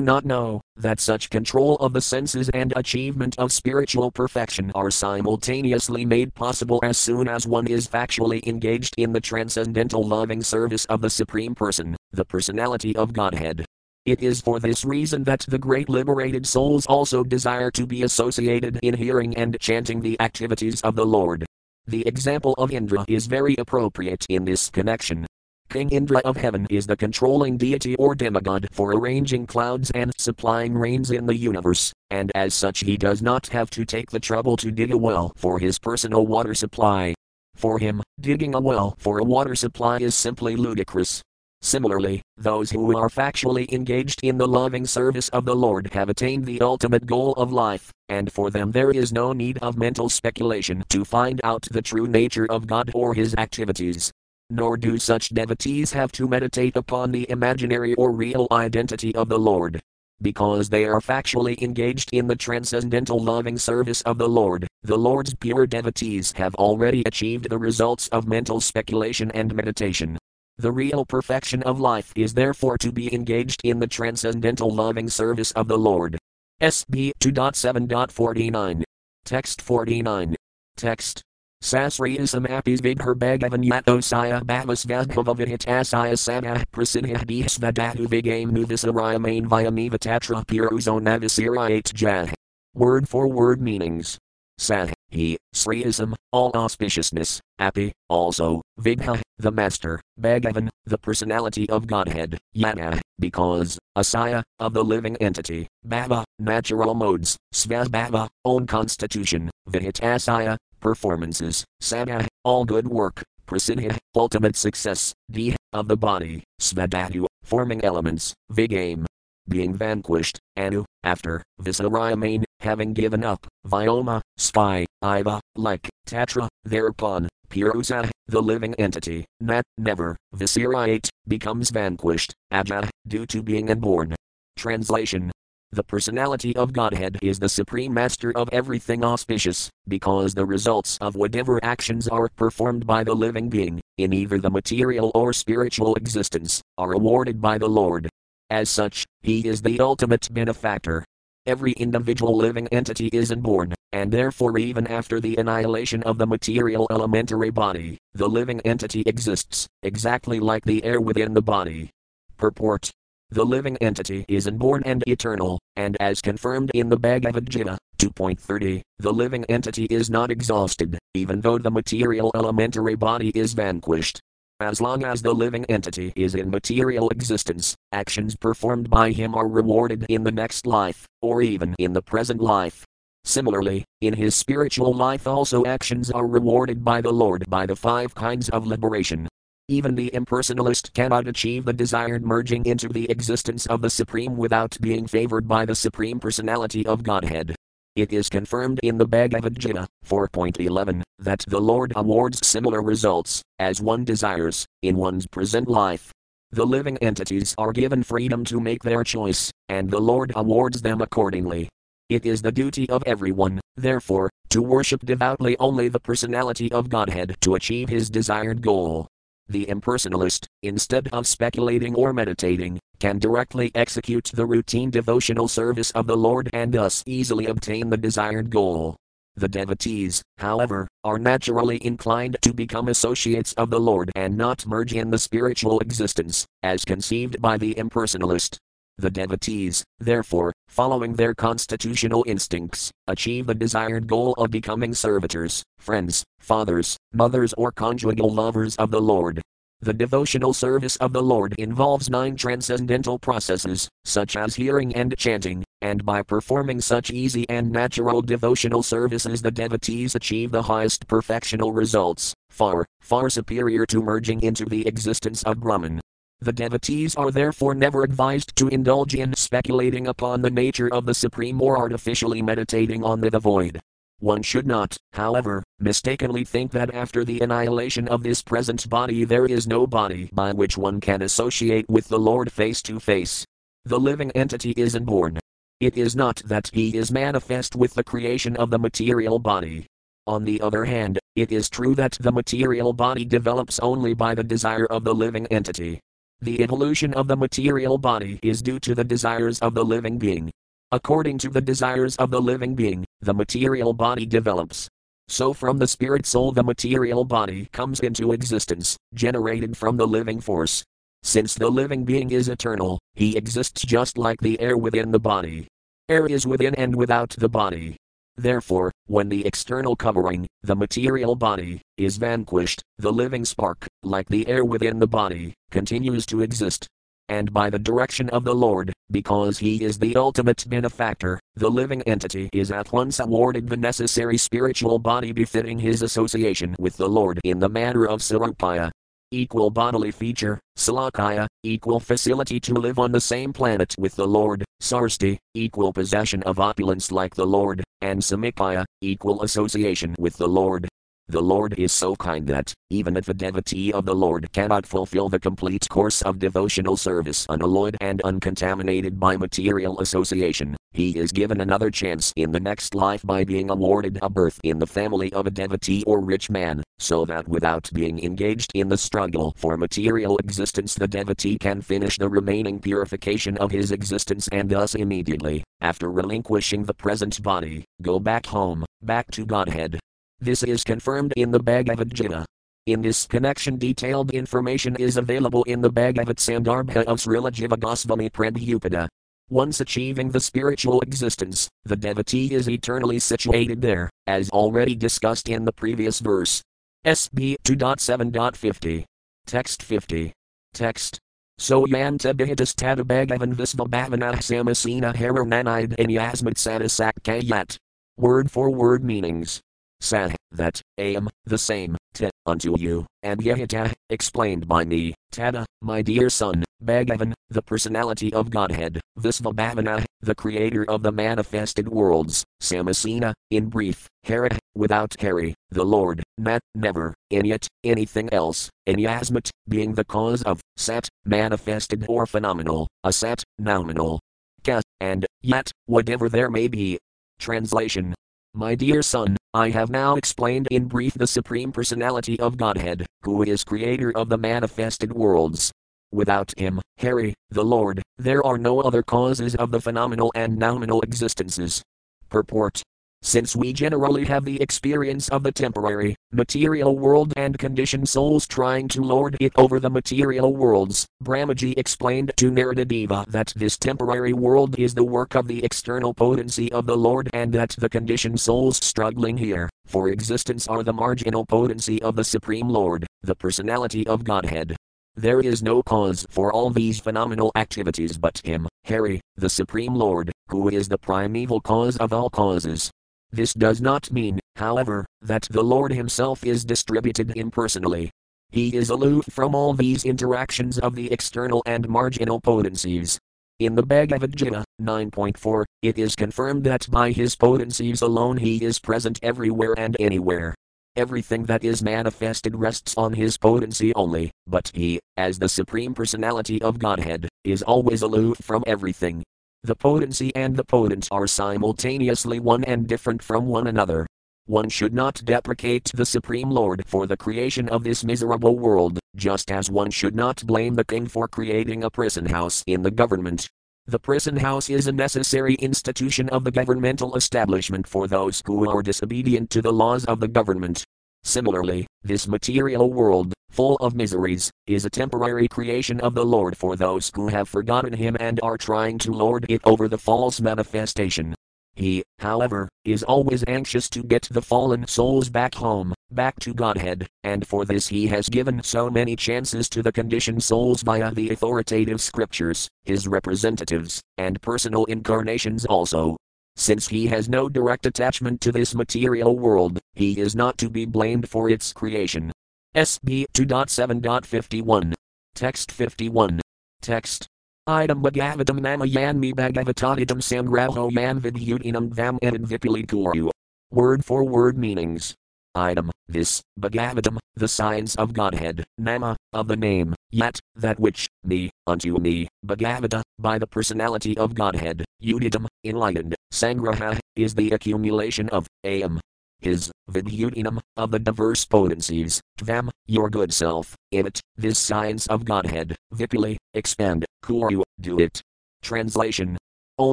S1: not know that such control of the senses and achievement of spiritual perfection are simultaneously made possible as soon as one is factually engaged in the transcendental loving service of the Supreme Person, the personality of Godhead. It is for this reason that the great liberated souls also desire to be associated in hearing and chanting the activities of the Lord. The example of Indra is very appropriate in this connection. King Indra of heaven is the controlling deity or demigod for arranging clouds and supplying rains in the universe, and as such he does not have to take the trouble to dig a well for his personal water supply. For him, digging a well for a water supply is simply ludicrous. Similarly, those who are factually engaged in the loving service of the Lord have attained the ultimate goal of life, and for them there is no need of mental speculation to find out the true nature of God or his activities nor do such devotees have to meditate upon the imaginary or real identity of the Lord. Because they are factually engaged in the transcendental loving service of the Lord, the Lord's pure devotees have already achieved the results of mental speculation and meditation. The real perfection of life is therefore to be engaged in the transcendental loving service of the Lord. SB 2.7.49. Text 49. Text. Sasriyasam apis vidhar bhagavan yatosaya oh, bhavas vadbhavavihitasaya samah prasidhah dihsvadatu vigame nuvisarayamain vyamiva tatra piruzonavasirayat jah. Word for word meanings. Sah, he, Sriyasam, all auspiciousness, Api, also, Vigha, the Master, Bhagavan, the personality of Godhead, Yana, because, Asaya, of the living entity, Bhava, natural modes, Svasbhava, own constitution, Vihitasaya, performances, Sana, all good work, Prasiddha, ultimate success, D, of the body, Svadatu, forming elements, Vigame, being vanquished, Anu, after, Visarayamain, having given up, Vyoma, spy, Iva, like, Tatra, thereupon, Purusa, the living entity, Nat, never, Visirayate, becomes vanquished, Aja, due to being unborn. Translation the personality of Godhead is the supreme master of everything auspicious, because the results of whatever actions are performed by the living being, in either the material or spiritual existence, are awarded by the Lord. As such, He is the ultimate benefactor. Every individual living entity is unborn, and therefore, even after the annihilation of the material elementary body, the living entity exists, exactly like the air within the body. Purport the living entity is unborn and eternal, and as confirmed in the Bhagavad Gita 2.30, the living entity is not exhausted, even though the material elementary body is vanquished. As long as the living entity is in material existence, actions performed by him are rewarded in the next life, or even in the present life. Similarly, in his spiritual life also actions are rewarded by the Lord by the five kinds of liberation, even the impersonalist cannot achieve the desired merging into the existence of the Supreme without being favored by the Supreme Personality of Godhead. It is confirmed in the Bhagavad Gita 4.11 that the Lord awards similar results, as one desires, in one's present life. The living entities are given freedom to make their choice, and the Lord awards them accordingly. It is the duty of everyone, therefore, to worship devoutly only the personality of Godhead to achieve his desired goal. The impersonalist, instead of speculating or meditating, can directly execute the routine devotional service of the Lord and thus easily obtain the desired goal. The devotees, however, are naturally inclined to become associates of the Lord and not merge in the spiritual existence, as conceived by the impersonalist. The devotees, therefore, following their constitutional instincts, achieve the desired goal of becoming servitors, friends, fathers, mothers, or conjugal lovers of the Lord. The devotional service of the Lord involves nine transcendental processes, such as hearing and chanting, and by performing such easy and natural devotional services, the devotees achieve the highest perfectional results, far, far superior to merging into the existence of Brahman. The devotees are therefore never advised to indulge in speculating upon the nature of the Supreme or artificially meditating on the void. One should not, however, mistakenly think that after the annihilation of this present body there is no body by which one can associate with the Lord face to face. The living entity is unborn. It is not that he is manifest with the creation of the material body. On the other hand, it is true that the material body develops only by the desire of the living entity. The evolution of the material body is due to the desires of the living being. According to the desires of the living being, the material body develops. So, from the spirit soul, the material body comes into existence, generated from the living force. Since the living being is eternal, he exists just like the air within the body. Air is within and without the body. Therefore, when the external covering, the material body, is vanquished, the living spark, like the air within the body, continues to exist. And by the direction of the Lord, because He is the ultimate benefactor, the living entity is at once awarded the necessary spiritual body befitting his association with the Lord in the manner of Sarupaya, equal bodily feature, Salakaya, equal facility to live on the same planet with the Lord, Sarsti, equal possession of opulence like the Lord, and Samikaya, equal association with the Lord. The Lord is so kind that, even if a devotee of the Lord cannot fulfill the complete course of devotional service unalloyed and uncontaminated by material association, he is given another chance in the next life by being awarded a birth in the family of a devotee or rich man, so that without being engaged in the struggle for material existence, the devotee can finish the remaining purification of his existence and thus immediately, after relinquishing the present body, go back home, back to Godhead. This is confirmed in the Bhagavad Gita. In this connection, detailed information is available in the Bhagavad Sandarbha of Srila Jiva Goswami Prabhupada. Once achieving the spiritual existence, the devotee is eternally situated there, as already discussed in the previous verse. SB 2.7.50. Text 50. Text. So yanta bihitas tadabhagavan visvabhavanah samasina harananide and yasmat satisakayat. Word for word meanings. Sah, that, am, the same, te, unto you, and yahita, explained by me, tada, my dear son, Bhagavan, the personality of Godhead, Visvabhavana, the creator of the manifested worlds, Samasina, in brief, Hara, without Hari, the Lord, Nat, never, Inyat, anything else, Inyasmat, being the cause of, Sat, manifested or phenomenal, a Asat, nominal, Ka, and, yet, whatever there may be. Translation my dear son, I have now explained in brief the Supreme Personality of Godhead, who is creator of the manifested worlds. Without him, Hari, the Lord, there are no other causes of the phenomenal and nominal existences. Purport since we generally have the experience of the temporary, material world and conditioned souls trying to lord it over the material worlds, Brahmaji explained to Naradadeva that this temporary world is the work of the external potency of the Lord and that the conditioned souls struggling here for existence are the marginal potency of the Supreme Lord, the personality of Godhead. There is no cause for all these phenomenal activities but Him, Hari, the Supreme Lord, who is the primeval cause of all causes. This does not mean, however, that the Lord Himself is distributed impersonally. He is aloof from all these interactions of the external and marginal potencies. In the Bhagavad Gita 9.4, it is confirmed that by his potencies alone he is present everywhere and anywhere. Everything that is manifested rests on his potency only, but he, as the Supreme Personality of Godhead, is always aloof from everything. The potency and the potent are simultaneously one and different from one another. One should not deprecate the Supreme Lord for the creation of this miserable world, just as one should not blame the king for creating a prison house in the government. The prison house is a necessary institution of the governmental establishment for those who are disobedient to the laws of the government. Similarly, this material world, full of miseries, is a temporary creation of the Lord for those who have forgotten Him and are trying to lord it over the false manifestation. He, however, is always anxious to get the fallen souls back home, back to Godhead, and for this he has given so many chances to the conditioned souls via the authoritative scriptures, his representatives, and personal incarnations also. Since he has no direct attachment to this material world, he is not to be blamed for its creation. SB 2.7.51. Text 51. Text. Idam Bhagavatam Namayanmi Bhagavatadidam Sangraho Yan Vidyutinam Vam Edin Vipili Word for word meanings. Item, this, Bhagavatam, the science of Godhead, Nama, of the name, yet, that which, me, unto me, Bhagavata, by the personality of Godhead, Uditam, enlightened, Sangraha, is the accumulation of, Am, his, Vidyutinam, of the diverse potencies, Tvam, your good self, it, this science of Godhead, Vipuli, expand, Kuru, do it. Translation O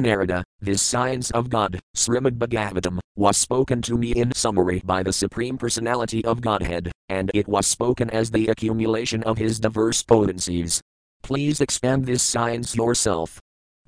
S1: Narada, this science of God, Srimad Bhagavatam, was spoken to me in summary by the Supreme Personality of Godhead, and it was spoken as the accumulation of his diverse potencies. Please expand this science yourself.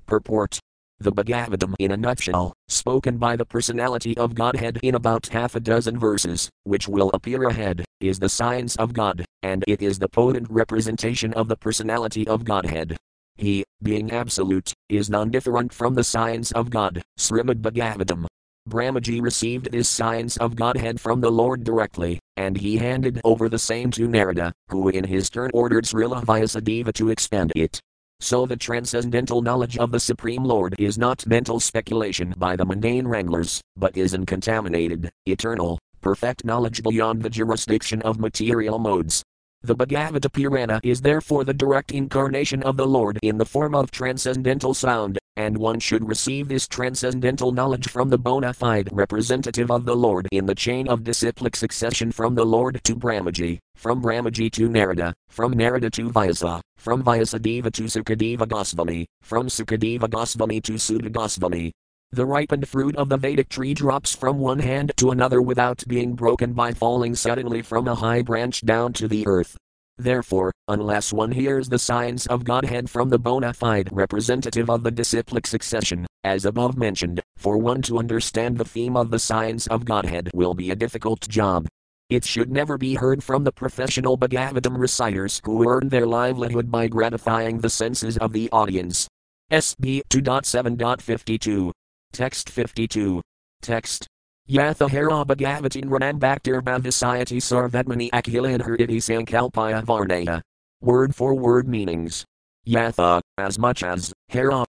S1: Purport The Bhagavatam in a nutshell, spoken by the Personality of Godhead in about half a dozen verses, which will appear ahead, is the science of God, and it is the potent representation of the Personality of Godhead. He, being absolute, is non different from the science of God. Srimad Bhagavatam. Brahmaji received this science of Godhead from the Lord directly, and he handed over the same to Narada, who in his turn ordered Srila Vyasadeva to expand it. So the transcendental knowledge of the Supreme Lord is not mental speculation by the mundane wranglers, but is uncontaminated, eternal, perfect knowledge beyond the jurisdiction of material modes. The Bhagavata Purana is therefore the direct incarnation of the Lord in the form of transcendental sound, and one should receive this transcendental knowledge from the bona fide representative of the Lord in the chain of disciplic succession from the Lord to Brahmaji, from Brahmaji to Narada, from Narada to Vyasa, from Vyasadeva to Sukadeva Goswami, from Sukadeva Goswami to Suta Goswami, the ripened fruit of the Vedic tree drops from one hand to another without being broken by falling suddenly from a high branch down to the earth. Therefore, unless one hears the signs of Godhead from the bona fide representative of the disciplic succession, as above mentioned, for one to understand the theme of the signs of Godhead will be a difficult job. It should never be heard from the professional Bhagavatam reciters who earn their livelihood by gratifying the senses of the audience. SB 2.7.52 Text 52. Text. Yathahara Bhagavatin Ranambhaktir Bhavisayati Sarvatmani Akhilan iti Sankalpaya Varnaya. Word for word meanings. Yatha, as much as, Hara,